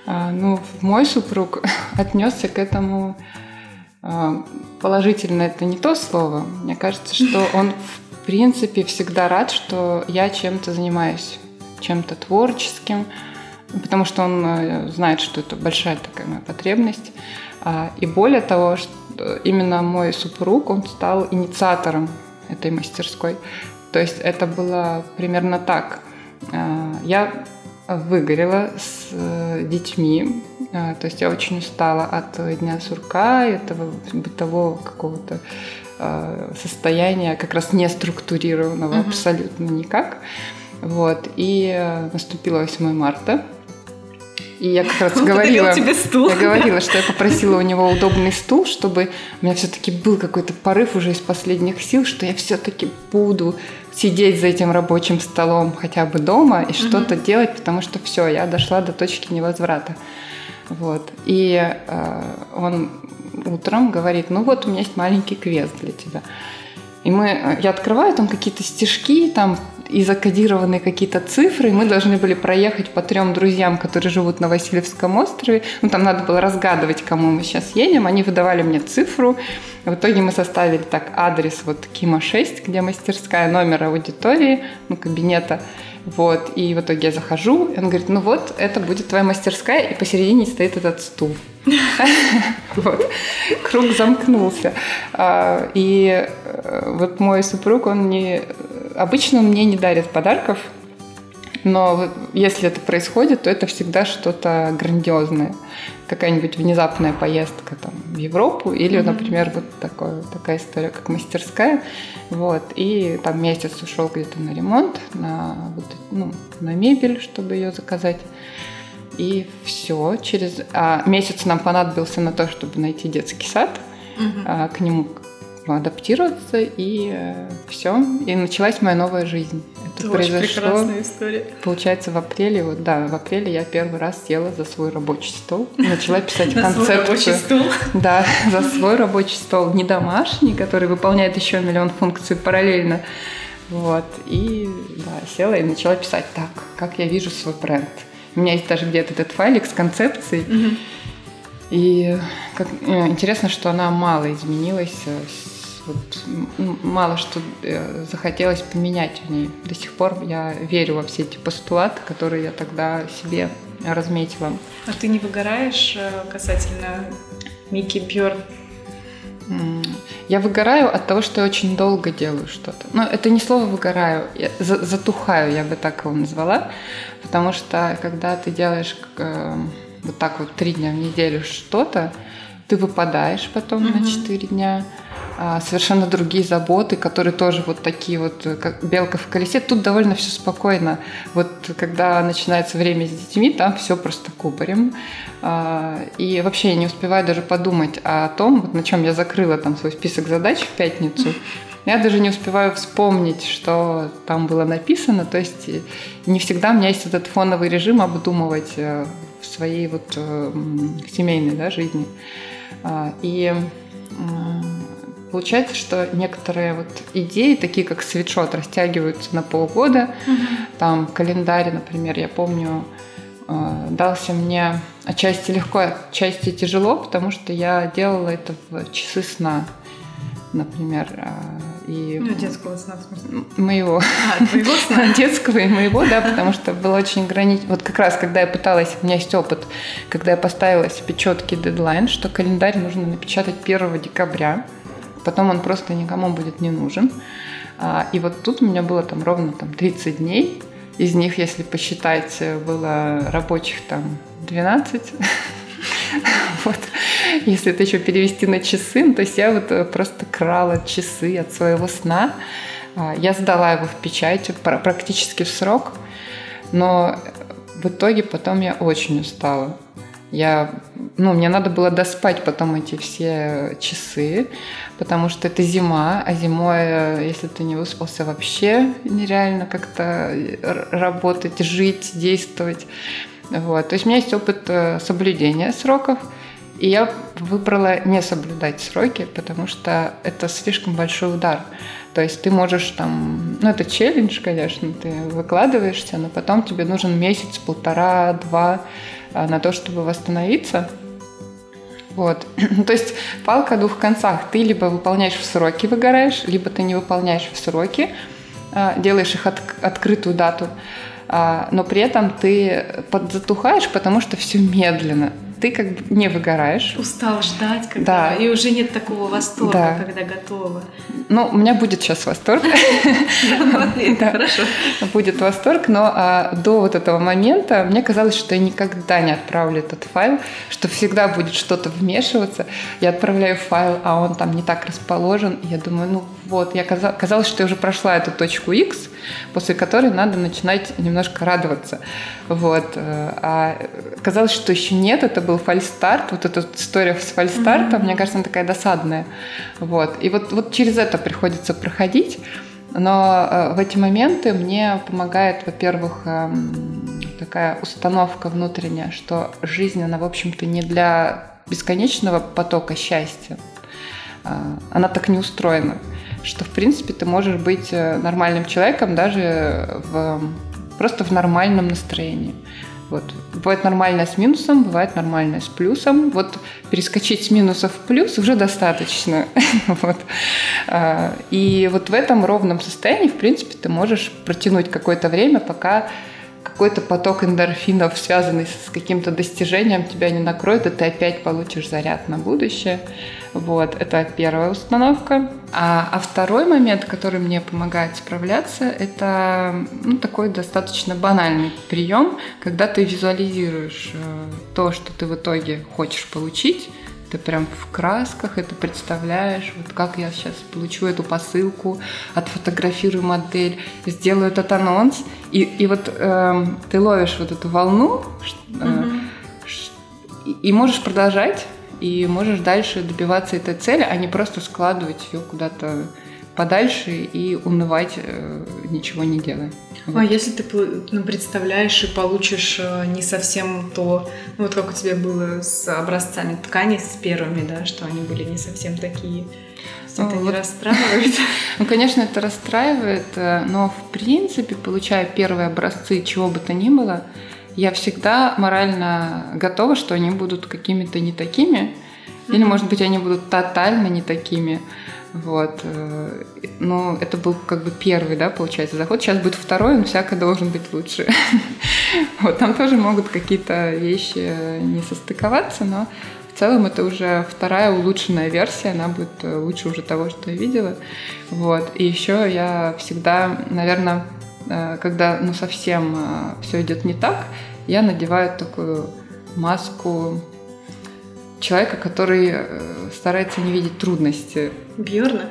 А, ну, мой супруг отнесся к этому положительно. Это не то слово. Мне кажется, что он в принципе, всегда рад, что я чем-то занимаюсь, чем-то творческим, потому что он э, знает, что это большая такая моя потребность. А, и более того, что именно мой супруг, он стал инициатором этой мастерской. То есть это было примерно так. А, я выгорела с э, детьми, а, то есть я очень устала от дня сурка, этого бытового какого-то Э, состояния как раз не структурированного угу. абсолютно никак. Вот. И э, наступило 8 марта. И я как раз говорила, тебе стул. я говорила, что я попросила у него удобный стул, чтобы у меня все-таки был какой-то порыв уже из последних сил, что я все-таки буду сидеть за этим рабочим столом хотя бы дома и что-то делать, потому что все, я дошла до точки невозврата. Вот. И э, он утром говорит, ну вот у меня есть маленький квест для тебя. И мы, я открываю там какие-то стишки, там и закодированные какие-то цифры, и мы должны были проехать по трем друзьям, которые живут на Васильевском острове. Ну, там надо было разгадывать, кому мы сейчас едем. Они выдавали мне цифру. В итоге мы составили так адрес вот Кима 6, где мастерская, номер аудитории, ну, кабинета. Вот, и в итоге я захожу, и он говорит, ну вот, это будет твоя мастерская, и посередине стоит этот стул. Вот. Круг замкнулся. А, и э, вот мой супруг, он не... Обычно мне не дарит подарков, но если это происходит, то это всегда что-то грандиозное. Какая-нибудь внезапная поездка там, в Европу или, mm-hmm. например, вот такое, такая история, как мастерская. Вот. И там месяц ушел где-то на ремонт, на, вот, ну, на мебель, чтобы ее заказать. И все. Через а, месяц нам понадобился на то, чтобы найти детский сад, угу. а, к нему адаптироваться, и э, все. И началась моя новая жизнь. Это, Это произошло, очень прекрасная история. Получается, в апреле, вот да, в апреле я первый раз села за свой рабочий стол, начала писать концепцию. свой рабочий стол? Да, за свой рабочий стол. Не домашний, который выполняет еще миллион функций параллельно. Вот. И да, села и начала писать так, как я вижу свой бренд у меня есть даже где-то этот файлик с концепцией. Угу. И как, э, интересно, что она мало изменилась. Э, вот, мало что э, захотелось поменять в ней. До сих пор я верю во все эти постулаты, которые я тогда себе разметила. А ты не выгораешь касательно Микки Бьорн? Я выгораю от того, что я очень долго делаю что-то. Но это не слово выгораю, я затухаю, я бы так его назвала. Потому что когда ты делаешь э, вот так вот три дня в неделю что-то, ты выпадаешь потом mm-hmm. на четыре дня. А, совершенно другие заботы, которые тоже вот такие вот, как белка в колесе. Тут довольно все спокойно. Вот когда начинается время с детьми, там все просто кубарем. А, и вообще я не успеваю даже подумать о том, вот на чем я закрыла там свой список задач в пятницу. Я даже не успеваю вспомнить, что там было написано. То есть не всегда у меня есть этот фоновый режим обдумывать э, в своей вот э, семейной да, жизни. А, и получается, что некоторые вот идеи, такие как свитшот, растягиваются на полгода. Угу. Там календарь, например, я помню, э, дался мне отчасти легко, отчасти тяжело, потому что я делала это в часы сна, например. И ну, детского сна, в смысле? Моего. А, твоего сна? детского и моего, да, потому что было очень ограничено. Вот как раз, когда я пыталась, у меня есть опыт, когда я поставила себе четкий дедлайн, что календарь нужно напечатать 1 декабря, потом он просто никому будет не нужен. А, и вот тут у меня было там ровно там 30 дней, из них, если посчитать, было рабочих там 12. Вот. Если это еще перевести на часы, ну, то есть я вот э, просто крала часы от своего сна. А, я сдала его в печать практически в срок, но в итоге потом я очень устала. Я, ну, мне надо было доспать потом эти все часы, потому что это зима, а зимой, э, если ты не выспался, вообще нереально как-то работать, жить, действовать. Вот. То есть у меня есть опыт э, соблюдения сроков, и я выбрала не соблюдать сроки, потому что это слишком большой удар. То есть ты можешь там, ну это челлендж, конечно, ты выкладываешься, но потом тебе нужен месяц, полтора, два а, на то, чтобы восстановиться. Вот. То есть палка о двух концах. Ты либо выполняешь в сроки, выгораешь, либо ты не выполняешь в сроки, а, делаешь их от, открытую дату, а, но при этом ты подзатухаешь, потому что все медленно ты как бы не выгораешь. Устал ждать, когда да. и уже нет такого восторга, да. когда готова. Ну, у меня будет сейчас восторг. Хорошо. Будет восторг, но а, до вот этого момента мне казалось, что я никогда не отправлю этот файл, что всегда будет что-то вмешиваться. Я отправляю файл, а он там не так расположен. Я думаю, ну вот, я казалось, что я уже прошла эту точку X, после которой надо начинать немножко радоваться. Вот. Э, а казалось, что еще нет, это был фальстарт, вот эта история с фальстартом, mm-hmm. мне кажется, она такая досадная. Вот. И вот, вот через это приходится проходить. Но э, в эти моменты мне помогает, во-первых, эм, такая установка внутренняя, что жизнь, она, в общем-то, не для бесконечного потока счастья. Э, она так не устроена, что, в принципе, ты можешь быть нормальным человеком даже в просто в нормальном настроении. Вот. Бывает нормальное с минусом, бывает нормальное с плюсом. Вот перескочить с минуса в плюс уже достаточно. вот. А, и вот в этом ровном состоянии, в принципе, ты можешь протянуть какое-то время, пока какой-то поток эндорфинов, связанный с каким-то достижением, тебя не накроет, и ты опять получишь заряд на будущее. Вот, это первая установка. А, а второй момент, который мне помогает справляться, это ну, такой достаточно банальный прием, когда ты визуализируешь э, то, что ты в итоге хочешь получить, ты прям в красках это представляешь, вот как я сейчас получу эту посылку, отфотографирую модель, сделаю этот анонс, и, и вот э, ты ловишь вот эту волну, э, угу. и, и можешь продолжать, и можешь дальше добиваться этой цели, а не просто складывать ее куда-то подальше и унывать, э, ничего не делая. Вот. А если ты ну, представляешь и получишь э, не совсем то, ну вот как у тебя было с образцами ткани, с первыми, да, что они были не совсем такие, это вот. не расстраивает? Ну, конечно, это расстраивает, э, но в принципе, получая первые образцы чего бы то ни было, я всегда морально готова, что они будут какими-то не такими, mm-hmm. или, может быть, они будут тотально не такими. Вот. Э, ну, это был как бы первый, да, получается, заход. Сейчас будет второй, он всяко должен быть лучше. Вот, там тоже могут какие-то вещи не состыковаться, но в целом это уже вторая улучшенная версия, она будет э, лучше уже того, что я видела. Вот. И еще я всегда, наверное, э, когда ну совсем все идет не так, я надеваю такую маску человека, который э, старается не видеть трудности. Бьорна?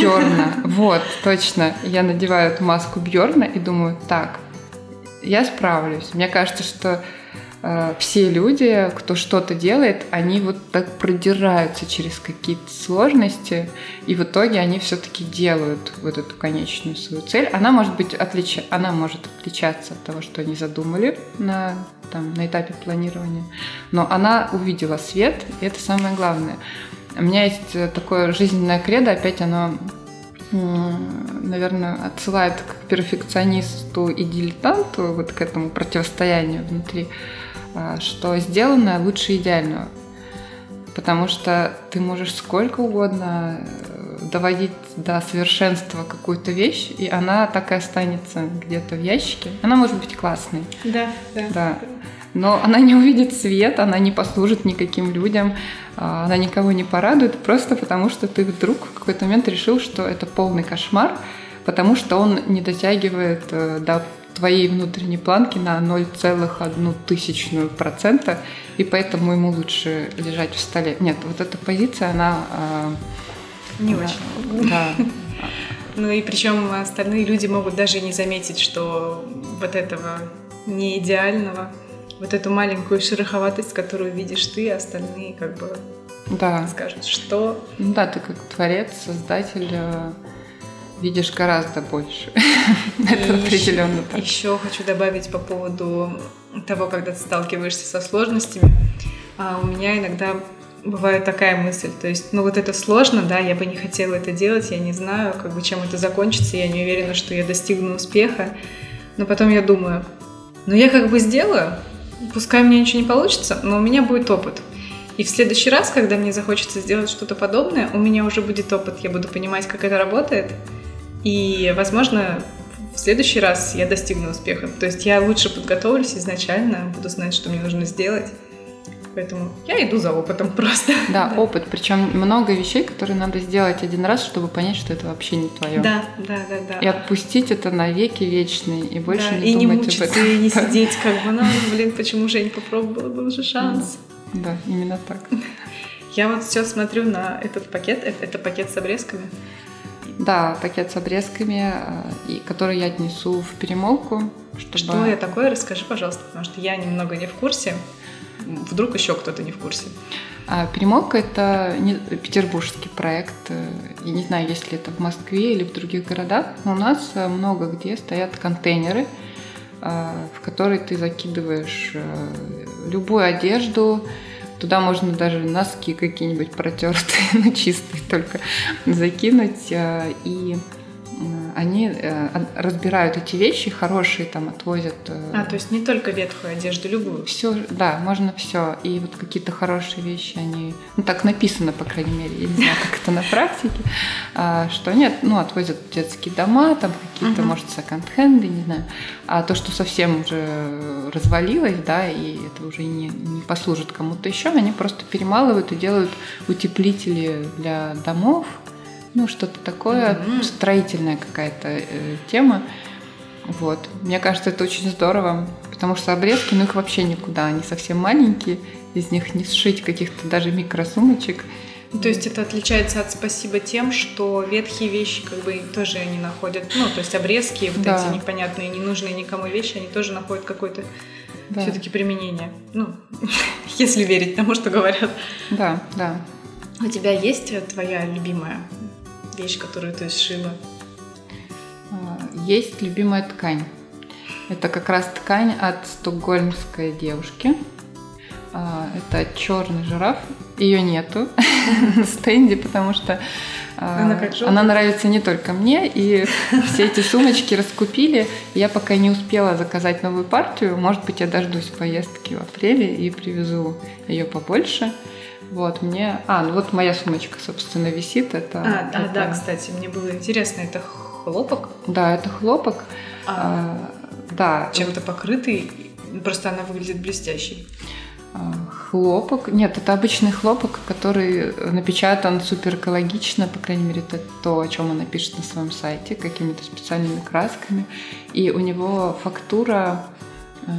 Бьорна, вот, точно. Я надеваю эту маску Бьорна и думаю, так, я справлюсь. Мне кажется, что э, все люди, кто что-то делает, они вот так продираются через какие-то сложности, и в итоге они все-таки делают вот эту конечную свою цель. Она может быть отлич... она может отличаться от того, что они задумали на там, на этапе планирования. Но она увидела свет, и это самое главное. У меня есть такое жизненное кредо, опять оно наверное, отсылает к перфекционисту и дилетанту, вот к этому противостоянию внутри, что сделанное лучше идеального. Потому что ты можешь сколько угодно э, доводить до совершенства какую-то вещь, и она так и останется где-то в ящике. Она может быть классной. Да, да. да. Но она не увидит свет, она не послужит никаким людям, а, она никого не порадует, просто потому что ты вдруг в какой-то момент решил, что это полный кошмар, потому что он не дотягивает э, до твоей внутренней планки на 0,1 тысячную процента, и поэтому ему лучше лежать в столе. Нет, вот эта позиция, она... А, не она, очень. Да. Ну и причем остальные люди могут даже не заметить, что вот этого не идеального вот эту маленькую шероховатость, которую видишь ты, остальные как бы да. скажут, что... Ну да, ты как творец, создатель э, видишь гораздо больше. Это определенно так. Еще хочу добавить по поводу того, когда ты сталкиваешься со сложностями. А у меня иногда бывает такая мысль, то есть, ну вот это сложно, да, я бы не хотела это делать, я не знаю, как бы чем это закончится, я не уверена, что я достигну успеха, но потом я думаю, ну я как бы сделаю, пускай у меня ничего не получится, но у меня будет опыт. И в следующий раз, когда мне захочется сделать что-то подобное, у меня уже будет опыт, я буду понимать, как это работает. И, возможно, в следующий раз я достигну успеха. То есть я лучше подготовлюсь изначально, буду знать, что мне нужно сделать. Поэтому я иду за опытом просто. Да, да. опыт. Причем много вещей, которые надо сделать один раз, чтобы понять, что это вообще не твое. Да, да, да, да. И отпустить это на веки вечные и больше да, не и думать не мучиться, об этом. И не сидеть как бы, ну, блин, почему же я не попробовала, был же шанс. Да, именно так. Я вот сейчас смотрю на этот пакет. Это, это пакет с обрезками. Да, пакет с обрезками, э, и, который я отнесу в перемолку. Чтобы... Что я такое? Расскажи, пожалуйста, потому что я немного не в курсе. Вдруг еще кто-то не в курсе. А перемолка – это не, петербургский проект. Я не знаю, есть ли это в Москве или в других городах, но у нас много где стоят контейнеры, в которые ты закидываешь э, любую одежду, Туда можно даже носки какие-нибудь протертые, но чистые только закинуть. Э, и они э, разбирают эти вещи, хорошие там отвозят. Э, а, то есть не только ветхую одежду, любую? Все, да, можно все. И вот какие-то хорошие вещи, они, ну так написано, по крайней мере, я не знаю, как это на практике, а, что нет, ну отвозят детские дома, там какие-то, может, секонд-хенды, не знаю. А то, что совсем уже развалилось, да, и это уже не, не послужит кому-то еще, они просто перемалывают и делают утеплители для домов, ну, что-то такое, mm-hmm. строительная какая-то э, тема. Вот. Мне кажется, это очень здорово, потому что обрезки, ну, их вообще никуда, они совсем маленькие, из них не сшить каких-то даже микросумочек. То есть это отличается от спасибо тем, что ветхие вещи как бы тоже они находят, ну, то есть обрезки, вот да. эти непонятные, ненужные никому вещи, они тоже находят какое-то да. все-таки применение. Ну, если верить тому, что говорят. Да, да. У тебя есть твоя любимая вещь, которую ты сшила? А, есть любимая ткань. Это как раз ткань от стокгольмской девушки. А, это черный жираф. Ее нету на стенде, потому что а, она, она нравится не только мне, и все эти сумочки раскупили. Я пока не успела заказать новую партию. Может быть, я дождусь поездки в апреле и привезу ее побольше. Вот, мне... А, ну вот моя сумочка, собственно, висит. Это, а, это... А, да, кстати, мне было интересно, это хлопок? Да, это хлопок. А, а, да. Чем-то покрытый, просто она выглядит блестящей. А, хлопок. Нет, это обычный хлопок, который напечатан супер экологично, по крайней мере, это то, о чем она пишет на своем сайте, какими-то специальными красками. И у него фактура, э,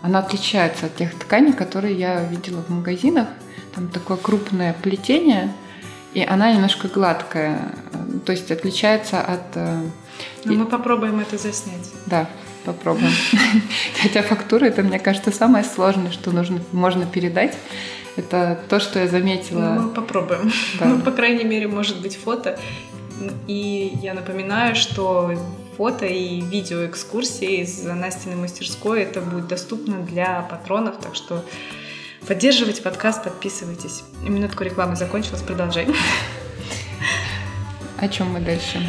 она отличается от тех тканей, которые я видела в магазинах там такое крупное плетение, и она немножко гладкая, то есть отличается от... Э, ну, мы попробуем это заснять. Да, попробуем. Хотя фактура это, мне кажется, самое сложное, что нужно, можно передать. Это то, что я заметила. Ну, мы попробуем. Да. Ну, по крайней мере, может быть фото. И я напоминаю, что фото и видео экскурсии из Настиной мастерской это будет доступно для патронов, так что Поддерживайте подкаст, подписывайтесь. Минутку рекламы закончилась, продолжай. о чем мы дальше?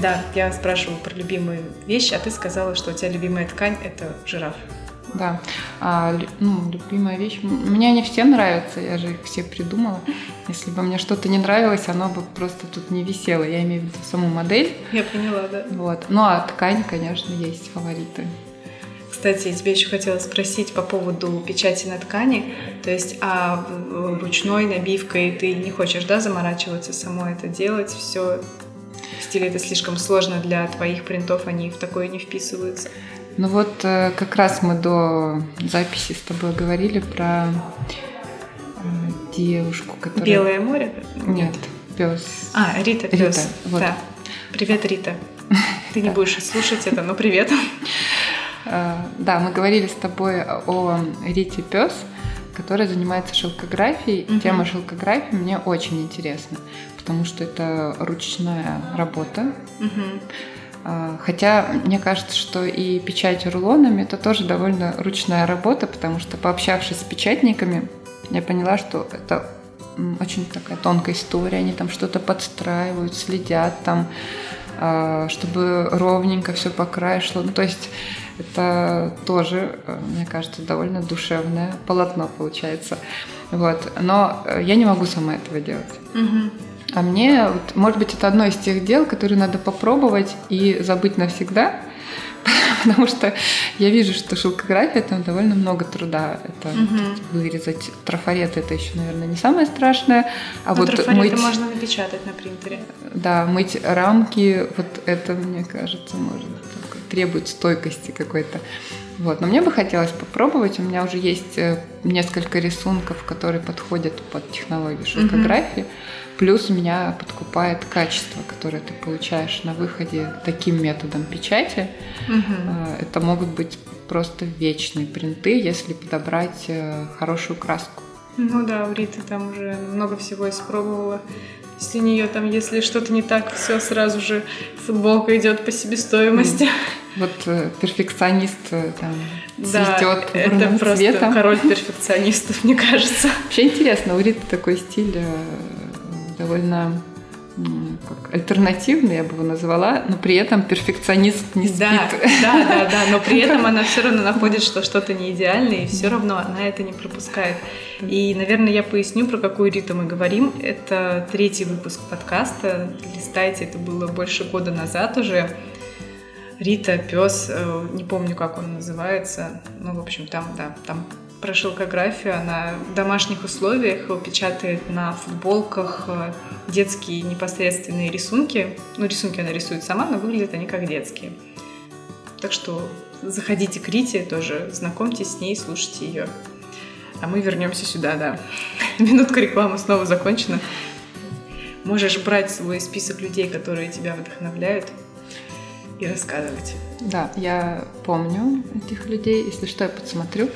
Да, я спрашивала про любимые вещи, а ты сказала, что у тебя любимая ткань – это жираф. Да. А, ну, любимая вещь. Мне они все нравятся, я же их все придумала. Если бы мне что-то не нравилось, оно бы просто тут не висело. Я имею в виду саму модель. Я поняла, да. Вот. Ну а ткань, конечно, есть фавориты. Кстати, я тебя еще хотела спросить по поводу печати на ткани. То есть, а ручной набивкой ты не хочешь, да, заморачиваться самой это делать? Все в стиле это слишком сложно для твоих принтов, они в такое не вписываются. Ну вот э, как раз мы до записи с тобой говорили про э, девушку, которая... Белое море? Нет, пес. А, Рита, пес. Рита, вот. Да. Привет, Рита. Ты не будешь слушать это, но привет. Э, да, мы говорили с тобой о Рите Пес, которая занимается шелкографией. Угу. Тема шелкографии мне очень интересна, потому что это ручная работа. Угу хотя мне кажется, что и печать рулонами это тоже довольно ручная работа, потому что пообщавшись с печатниками, я поняла, что это очень такая тонкая история. Они там что-то подстраивают, следят там, а, чтобы ровненько все по краю шло. Ну, то есть это тоже, э, мне кажется, довольно душевное полотно получается. Вот. Но э, я не могу сама этого делать. Угу. А мне, вот, может быть, это одно из тех дел, которые надо попробовать и забыть навсегда, потому что я вижу, что шелкография там довольно много труда. Это угу. вырезать трафареты, это еще, наверное, не самое страшное. А Но вот трафареты мыть... можно напечатать на принтере. Да, мыть рамки, вот это, мне кажется, может требует стойкости какой-то. Вот. Но мне бы хотелось попробовать. У меня уже есть э, несколько рисунков, которые подходят под технологию шелкографии. Mm-hmm. Плюс меня подкупает качество, которое ты получаешь на выходе таким методом печати. Угу. Это могут быть просто вечные принты, если подобрать э, хорошую краску. Ну да, у Риты там уже много всего испробовала. Если у нее там, если что-то не так, все сразу же футболка идет по себестоимости. Вот э, перфекционист там да, цветет это просто цветом. король перфекционистов, мне кажется. Вообще интересно, у Риты такой стиль довольно как, альтернативный, я бы его назвала, но при этом перфекционист не спит. Да, да, да, да, но при этом она все равно находит, что что-то не идеальное, и все равно она это не пропускает. И, наверное, я поясню, про какую Риту мы говорим. Это третий выпуск подкаста. Листайте, это было больше года назад уже. Рита, пес, э, не помню, как он называется. Ну, в общем, там, да, там про шелкографию. Она в домашних условиях печатает на футболках э, детские непосредственные рисунки. Ну, рисунки она рисует сама, но выглядят они как детские. Так что заходите к Рите тоже, знакомьтесь с ней, слушайте ее. А мы вернемся сюда, да. Минутка рекламы снова закончена. Можешь брать свой список людей, которые тебя вдохновляют, и рассказывать. Да, я помню этих людей. Если что, я подсмотрю.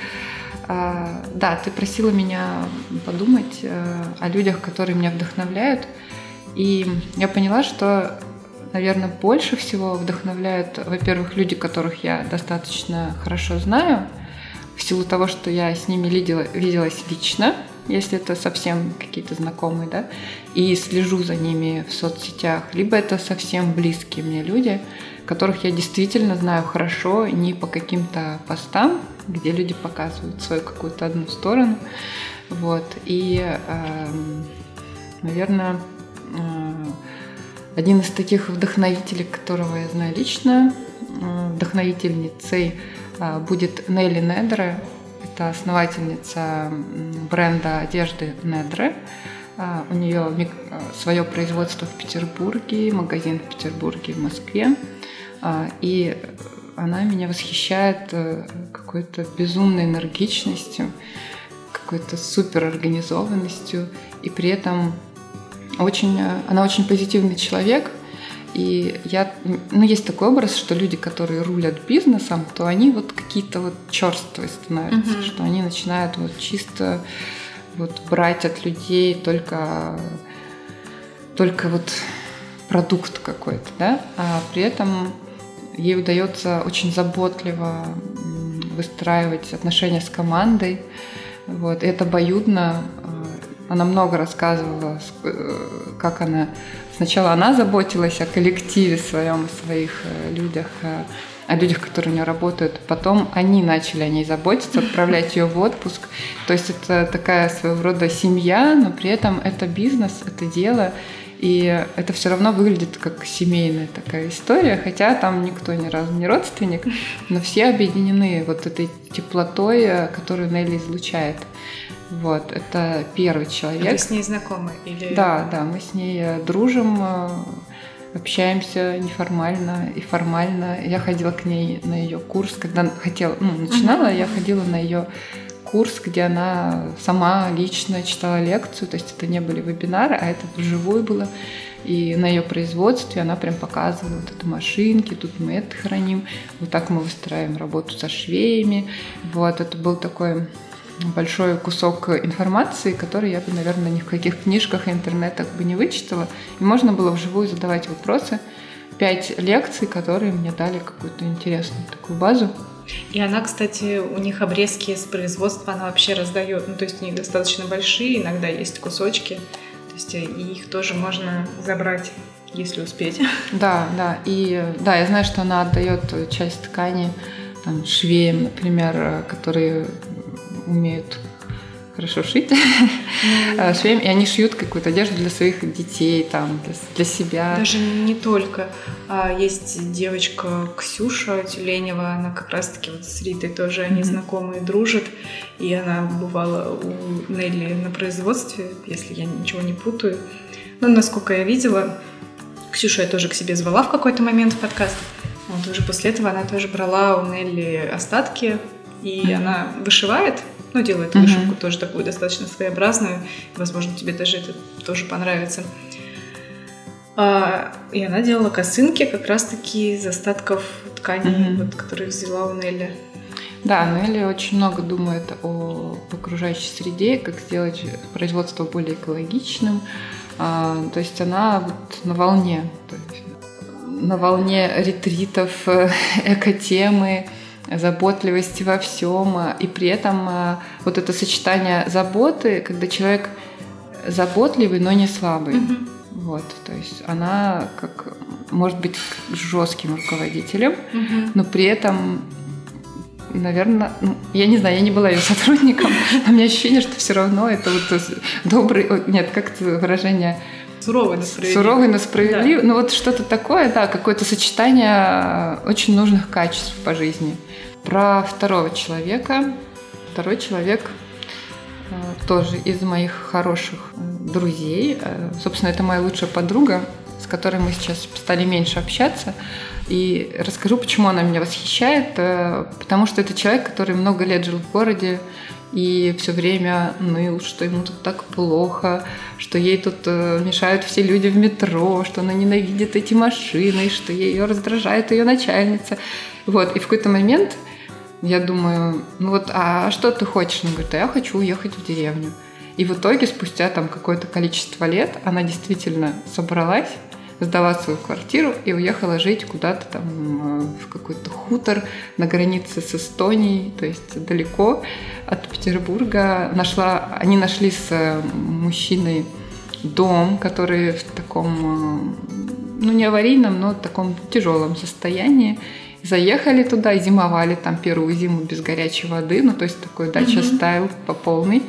А, да, ты просила меня подумать э, о людях, которые меня вдохновляют. И я поняла, что, наверное, больше всего вдохновляют, во-первых, люди, которых я достаточно хорошо знаю, в силу того, что я с ними видела, виделась лично, если это совсем какие-то знакомые, да, и слежу за ними в соцсетях, либо это совсем близкие мне люди, которых я действительно знаю хорошо, не по каким-то постам, где люди показывают свою какую-то одну сторону. Вот. И, эм, наверное, э, один из таких вдохновителей, которого я знаю лично, э, вдохновительницей будет Нелли Недре. Это основательница бренда одежды Недре. У нее свое производство в Петербурге, магазин в Петербурге, в Москве. А, и она меня восхищает э, какой-то безумной энергичностью, какой-то супер организованностью, и при этом очень, э, она очень позитивный человек, и я, ну, есть такой образ, что люди, которые рулят бизнесом, то они вот какие-то вот черствые становятся, mm-hmm. что они начинают вот чисто вот брать от людей только, только вот продукт какой-то, да, а при этом ей удается очень заботливо выстраивать отношения с командой. Вот. И это обоюдно. Э, она много рассказывала, э, как она сначала она заботилась о коллективе своем, о своих э, людях, э, о людях, которые у нее работают. Потом они начали о ней заботиться, отправлять ее в отпуск. То есть это такая своего рода семья, но при этом это бизнес, это дело. И это все равно выглядит как семейная такая история, хотя там никто ни разу не родственник, но все объединены вот этой теплотой, э, которую Нелли излучает. Вот, это первый человек. А ты с ней знакомы? Или... Да, да, мы с ней э, дружим, э, общаемся неформально и формально. Я ходила к ней на ее курс, когда хотела, ну, начинала, uh-huh. я ходила на ее курс, где она сама лично читала лекцию, то есть это не были вебинары, а это вживую было. И на ее производстве она прям показывала вот это машинки, тут мы это храним, вот так мы выстраиваем работу со швеями. Вот, это был такой большой кусок информации, который я бы, наверное, ни в каких книжках и интернетах бы не вычитала. И можно было вживую задавать вопросы. Пять лекций, которые мне дали какую-то интересную такую базу. И она, кстати, у них обрезки с производства она вообще раздает. Ну, то есть они достаточно большие, иногда есть кусочки. То есть и их тоже можно забрать если успеть. Да, да. И да, я знаю, что она отдает часть ткани там, швеям, например, которые умеют хорошо шить mm. швеям, и они шьют какую-то одежду для своих детей, там, для, для себя. Даже не только. А есть девочка Ксюша Тюленева, она как раз-таки вот с Ритой тоже, они mm-hmm. знакомые, дружат, и она бывала у Нелли на производстве, если я ничего не путаю. Но насколько я видела, Ксюша я тоже к себе звала в какой-то момент в подкаст. Вот уже после этого она тоже брала у Нелли остатки, и mm-hmm. она вышивает ну, делает mm-hmm. вышивку тоже такую достаточно своеобразную. Возможно, тебе даже это тоже понравится. А, и она делала косынки как раз-таки из остатков тканей, mm-hmm. вот, которые взяла у Нелли. Да, Нелли очень много думает о окружающей среде, как сделать производство более экологичным. А, то есть она вот на волне, то есть на волне ретритов, э, эко-темы, заботливости во всем, э, и при этом э, вот это сочетание заботы, когда человек заботливый, но не слабый. Mm-hmm. Вот, то есть она как может быть жестким руководителем, mm-hmm. но при этом наверное, ну, я не знаю, я не была ее сотрудником, но у меня ощущение, что все равно это вот добрый, нет, как это выражение, Суровый, но справедливый. Суровый, но справедливый. Да. Ну вот что-то такое, да, какое-то сочетание очень нужных качеств по жизни. Про второго человека. Второй человек э, тоже из моих хороших э, друзей. Э, собственно, это моя лучшая подруга, с которой мы сейчас стали меньше общаться. И расскажу, почему она меня восхищает. Потому что это человек, который много лет жил в городе, и все время ныл, что ему тут так плохо, что ей тут мешают все люди в метро, что она ненавидит эти машины, что ее раздражает ее начальница. Вот. И в какой-то момент я думаю, ну вот, а что ты хочешь? Он говорит, а я хочу уехать в деревню. И в итоге, спустя там какое-то количество лет, она действительно собралась, сдала свою квартиру и уехала жить куда-то там э, в какой-то хутор на границе с Эстонией, то есть далеко от Петербурга. Нашла, они нашли с э, мужчиной дом, который в таком, э, ну не аварийном, но в таком тяжелом состоянии. Заехали туда и зимовали там первую зиму без горячей воды, ну то есть такой дача угу. стайл по полной.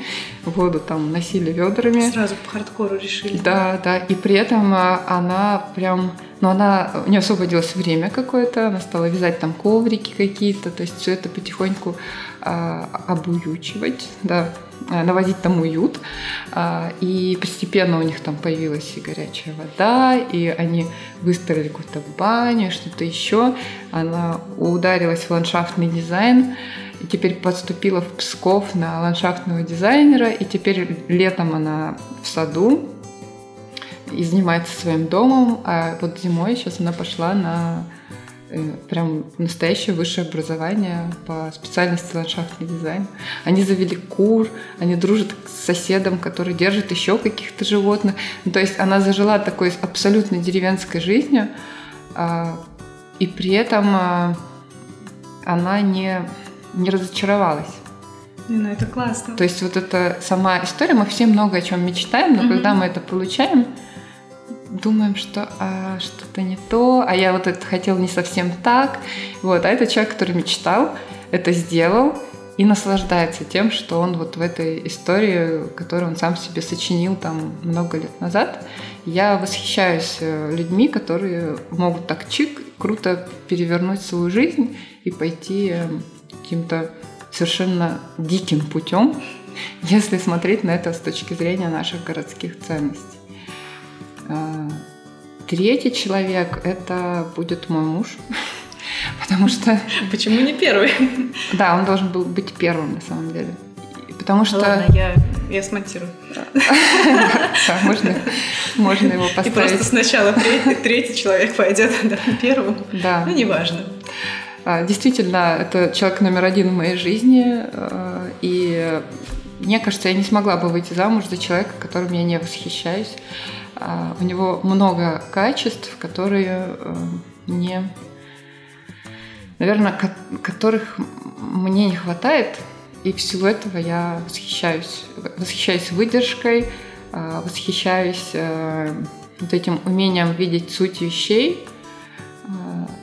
Воду там носили ведрами. Сразу по хардкору решили. Да, да. И при этом а, она прям, ну она, у нее освободилось время какое-то, она стала вязать там коврики какие-то, то есть все это потихоньку а, обуючивать, да, наводить там уют. А, и постепенно у них там появилась и горячая вода, и они выстроили какую-то баню, что-то еще. Она ударилась в ландшафтный дизайн, и теперь поступила в Псков на ландшафтного дизайнера, и теперь летом она в саду и занимается своим домом, а вот зимой сейчас она пошла на Э, прям настоящее высшее образование по специальности ландшафтный дизайн. Они завели кур, они дружат с соседом, который держит еще каких-то животных. Ну, то есть она зажила такой абсолютно деревенской жизнью, а, и при этом а, она не, не разочаровалась. Ну, это классно. То есть вот эта сама история, мы все много о чем мечтаем, но mm когда мы это получаем, думаем, что а, что-то не то, а я вот это хотел не совсем так. Вот, а это человек, который мечтал, это сделал и наслаждается тем, что он вот в этой истории, которую он сам себе сочинил там много лет назад. Я восхищаюсь э, людьми, которые могут так чик, круто перевернуть свою жизнь и пойти э, каким-то совершенно диким путем, если смотреть на это с точки зрения наших городских ценностей. Э, третий человек – это будет мой муж, потому что... Почему не первый? Да, он должен был быть первым на самом деле. Потому что... Ладно, я, я смонтирую. Да, можно, можно его поставить. И просто сначала третий, третий человек пойдет да, первым. Да. Ну, неважно. А, действительно, это человек номер один в моей жизни. Э, и мне кажется, я не смогла бы выйти замуж за человека, которым я не восхищаюсь. А, у него много качеств, которые э, мне, наверное, которых мне не хватает. И всего этого я восхищаюсь. Восхищаюсь выдержкой, а, восхищаюсь э, вот этим умением видеть суть вещей,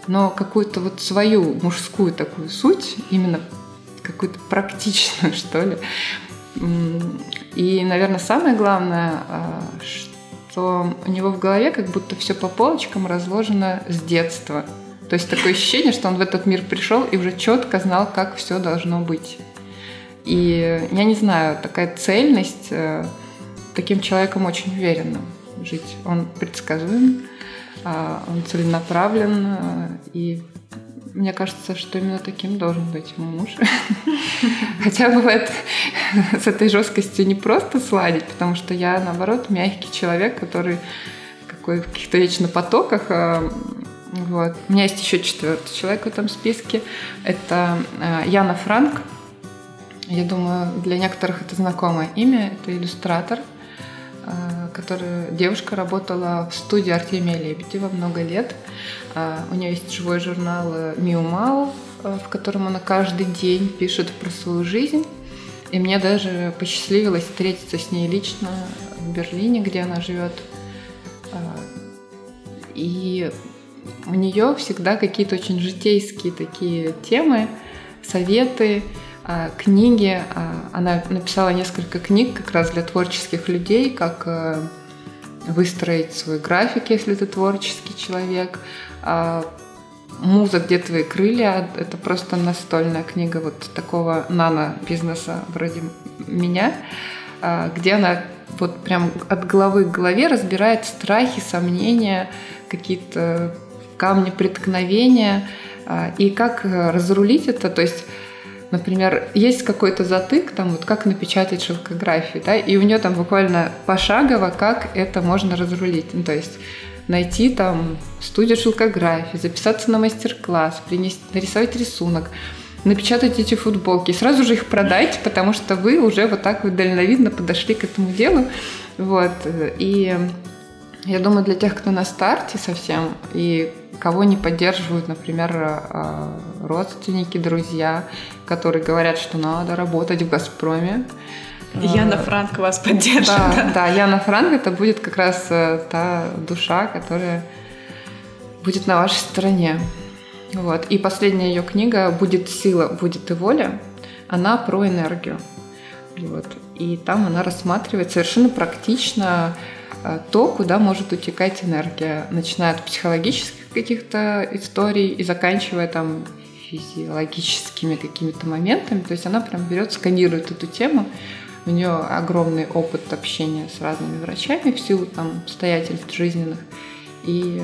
но какую-то вот свою мужскую такую суть, именно какую-то практичную, что ли. И, наверное, самое главное, что что у него в голове как будто все по полочкам разложено с детства. То есть такое ощущение, что он в этот мир пришел и уже четко знал, как все должно быть. И я не знаю, такая цельность, э, таким человеком очень уверенно жить. Он предсказуем, а, он целенаправлен, э, и мне кажется, что именно таким должен быть мой муж. Хотя бывает с этой жесткостью не просто сладить, потому что я, наоборот, мягкий человек, который какой в каких-то вечно потоках. А, вот. У меня есть еще четвертый человек в этом списке. Это а, Яна Франк. Я думаю, для некоторых это знакомое имя. Это иллюстратор, а, который девушка работала в студии Артемия Лебедева много лет. А, у нее есть живой журнал э, Миу Мау, э, в котором она каждый день пишет про свою жизнь. И мне даже посчастливилось встретиться с ней лично в Берлине, где она живет. И у нее всегда какие-то очень житейские такие темы, советы, книги. Она написала несколько книг как раз для творческих людей, как э, выстроить свой график, если ты творческий человек, а, «Муза, где твои крылья» — это просто настольная книга вот такого нано-бизнеса вроде меня, а, где она вот прям от головы к голове разбирает страхи, сомнения, какие-то камни преткновения а, и как разрулить это. То есть Например, есть какой-то затык, там вот как напечатать шелкографию, да, и у нее там буквально пошагово, как это можно разрулить. Ну, то есть найти там студию шелкографии, записаться на мастер-класс, принести, нарисовать рисунок, напечатать эти футболки сразу же их продать, потому что вы уже вот так вот дальновидно подошли к этому делу. Вот. И я думаю, для тех, кто на старте совсем и кого не поддерживают, например, а, родственники, друзья, которые говорят, что надо работать в «Газпроме», Яна Франк вас поддержит. Да, да, да, Яна Франк это будет как раз э, та душа, которая будет на вашей стороне. Вот. И последняя ее книга «Будет сила, будет и воля». Она про энергию. Вот. И там она рассматривает совершенно практично э, то, куда может утекать энергия, начиная от психологических каких-то историй и заканчивая там физиологическими какими-то моментами. То есть она прям берет, сканирует эту тему, у нее огромный опыт общения с разными врачами в силу там обстоятельств жизненных. И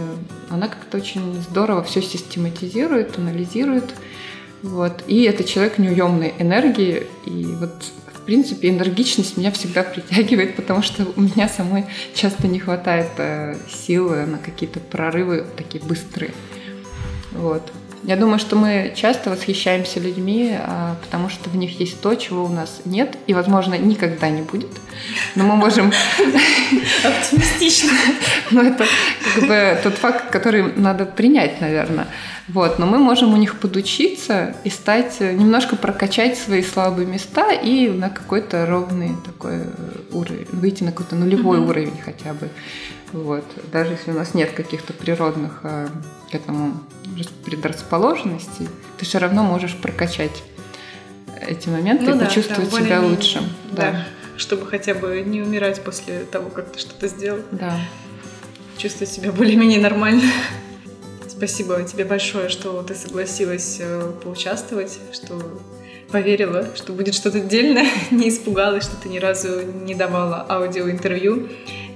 она как-то очень здорово все систематизирует, анализирует. Вот. И это человек неуемной энергии. И вот, в принципе, энергичность меня всегда притягивает, потому что у меня самой часто не хватает э, силы на какие-то прорывы такие быстрые. Вот. Я думаю, что мы часто восхищаемся людьми, а, потому что в них есть то, чего у нас нет, и, возможно, никогда не будет. Но мы можем... Оптимистично. Но это как бы тот факт, который надо принять, наверное. Вот, но мы можем у них подучиться и стать, немножко прокачать свои слабые места и на какой-то ровный такой уровень, выйти на какой-то нулевой уровень хотя бы. Вот. Даже если у нас нет каких-то природных э, к этому предрасположенностей, ты все равно можешь прокачать эти моменты ну, и да, почувствовать да, себя лучше. Да. да. Чтобы хотя бы не умирать после того, как ты что-то сделал. Да. Чувствовать себя более-менее нормально. Спасибо тебе большое, что ты согласилась э, поучаствовать, что поверила, что будет что-то отдельное, не испугалась, что ты ни разу не давала аудиоинтервью.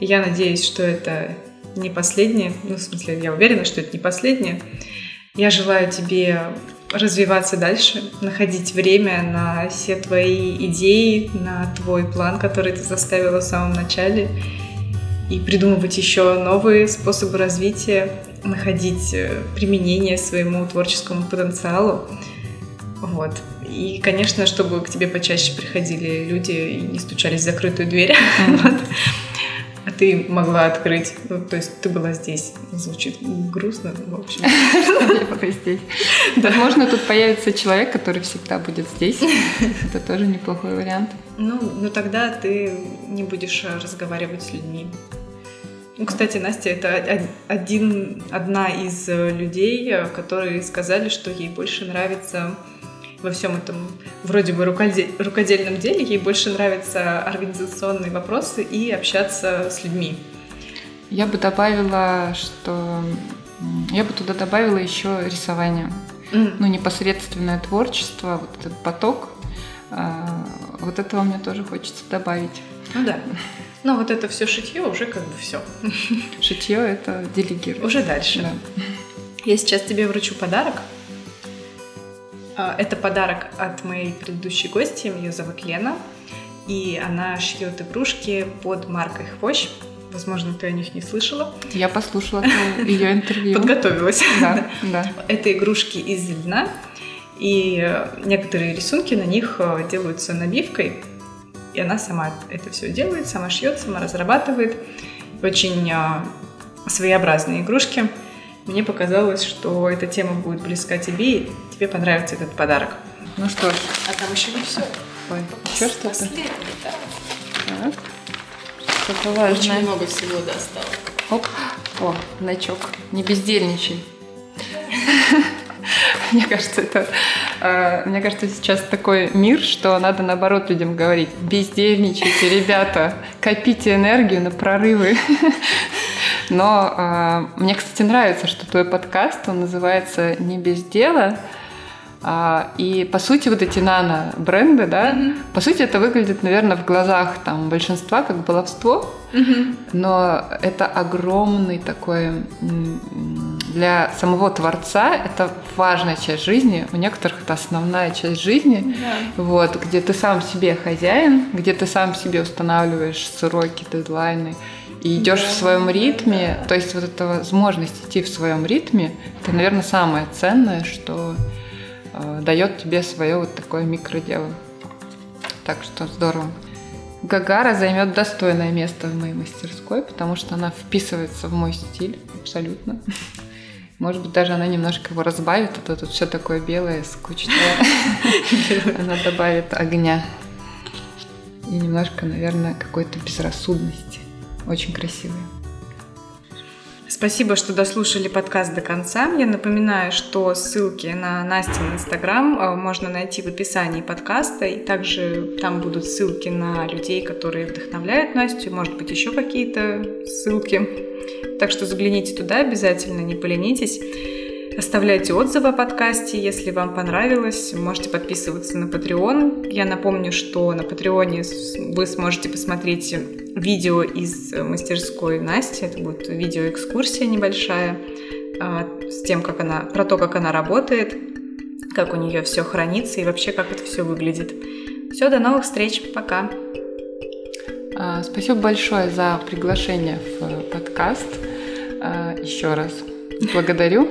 Я надеюсь, что это не последнее. Ну, в смысле, я уверена, что это не последнее. Я желаю тебе развиваться дальше, находить время на все твои идеи, на твой план, который ты заставила в самом начале, и придумывать еще новые способы развития, находить э, применение своему творческому потенциалу. Вот. И, конечно, чтобы к тебе почаще приходили люди и не стучались в закрытую дверь. Mm-hmm. А ты могла открыть. Ну, то есть ты была здесь. Звучит грустно, в общем. Я пока здесь. Возможно, тут появится человек, который всегда будет здесь. Это тоже неплохой вариант. Ну, ну тогда ты не будешь разговаривать с людьми. Ну, кстати, Настя это один, одна из людей, которые сказали, что ей больше нравится во всем этом вроде бы рукодельном деле, ей больше нравятся организационные вопросы и общаться с людьми. Я бы добавила, что я бы туда добавила еще рисование. Mm. Ну, непосредственное творчество, вот этот поток. А, вот этого мне тоже хочется добавить. Ну да. Но вот это все шитье уже как бы все. Шитье это делегировать. Уже дальше. Да. Я сейчас тебе вручу подарок. А, это подарок от моей предыдущей гости, ее зовут Лена, и она шьет игрушки под маркой Хвощ. Возможно, ты о них не слышала. Я послушала ее интервью. Подготовилась. Да, да. Это игрушки из льна, и некоторые рисунки на них э, делаются набивкой, и она сама это все делает, сама шьет, сама разрабатывает. Очень э, своеобразные игрушки. Мне показалось, что эта тема будет близка тебе, и тебе понравится этот подарок. Ну что ж. А там еще не все. Ой, еще что-то? Да. Так. Что-то важное. Очень много всего достала. Оп. О, значок. Не бездельничай. Мне кажется, это, э, мне кажется, сейчас такой мир, что надо наоборот людям говорить: бездельничайте, ребята, копите энергию на прорывы. Но э, мне, кстати, нравится, что твой подкаст, он называется «Не без дела», а, и по сути вот эти нано-бренды, да, mm-hmm. по сути это выглядит, наверное, в глазах там большинства как баловство, mm-hmm. но это огромный такой для самого творца это важная часть жизни, у некоторых это основная часть жизни, yeah. вот, где ты сам себе хозяин, где ты сам себе устанавливаешь сроки, дедлайны, и идешь да, в своем ритме, да. то есть вот эта возможность идти в своем ритме, это, наверное, самое ценное, что э, дает тебе свое вот такое микродело. Так что здорово. Гагара займет достойное место в моей мастерской, потому что она вписывается в мой стиль абсолютно. Может быть, даже она немножко его разбавит, а то тут все такое белое, скучное. Она добавит огня. И немножко, наверное, какой-то безрассудности. Очень красивые. Спасибо, что дослушали подкаст до конца. Я напоминаю, что ссылки на Настин Инстаграм э, можно найти в описании подкаста, и также там будут ссылки на людей, которые вдохновляют Настю, может быть, еще какие-то ссылки. Так что загляните туда обязательно, не поленитесь. Оставляйте отзывы о подкасте, если вам понравилось. Можете подписываться на Patreon. Я напомню, что на Патреоне вы сможете посмотреть видео из мастерской Насти. Это будет видеоэкскурсия небольшая а, с тем, как она, про то, как она работает, как у нее все хранится и вообще, как это все выглядит. Все, до новых встреч. Пока. А, спасибо большое за приглашение в подкаст. А, Еще раз благодарю.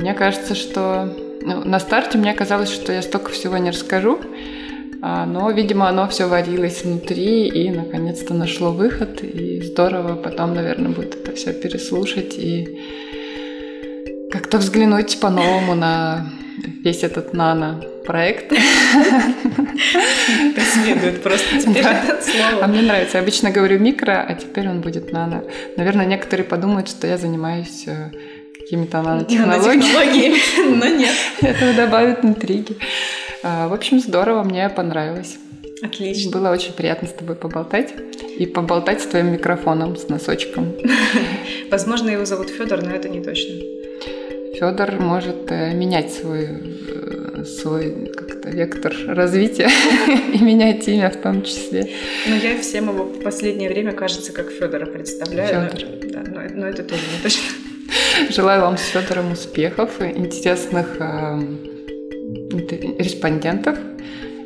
Мне кажется, что ну, на старте мне казалось, что я столько всего не расскажу, а, но, видимо, оно все варилось внутри и наконец-то нашло выход. И здорово потом, наверное, будет это все переслушать и как-то взглянуть по-новому на весь этот нано проект. Следует просто теперь это слово. А мне нравится. Я обычно говорю микро, а теперь он будет нано. Наверное, некоторые подумают, что я занимаюсь э, какими-то нанотехнологиями. но нет. Это добавит интриги. А, в общем, здорово, мне понравилось. Отлично. Было очень приятно с тобой поболтать. И поболтать с твоим микрофоном, с носочком. Возможно, его зовут Федор, но это не точно. Федор может э, менять свой, э, свой как-то вектор развития и менять имя в том числе. Ну, я всем его в последнее время, кажется, как Федора представляю. Федор. Но, да, но, но это тоже не точно. Желаю вам с Федором успехов, интересных э, респондентов.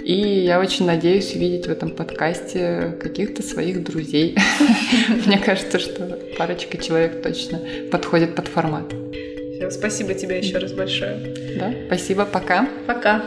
И я очень надеюсь увидеть в этом подкасте каких-то своих друзей. Мне кажется, что парочка человек точно подходит под формат. Все, спасибо тебе еще раз большое. Да, спасибо, пока. Пока.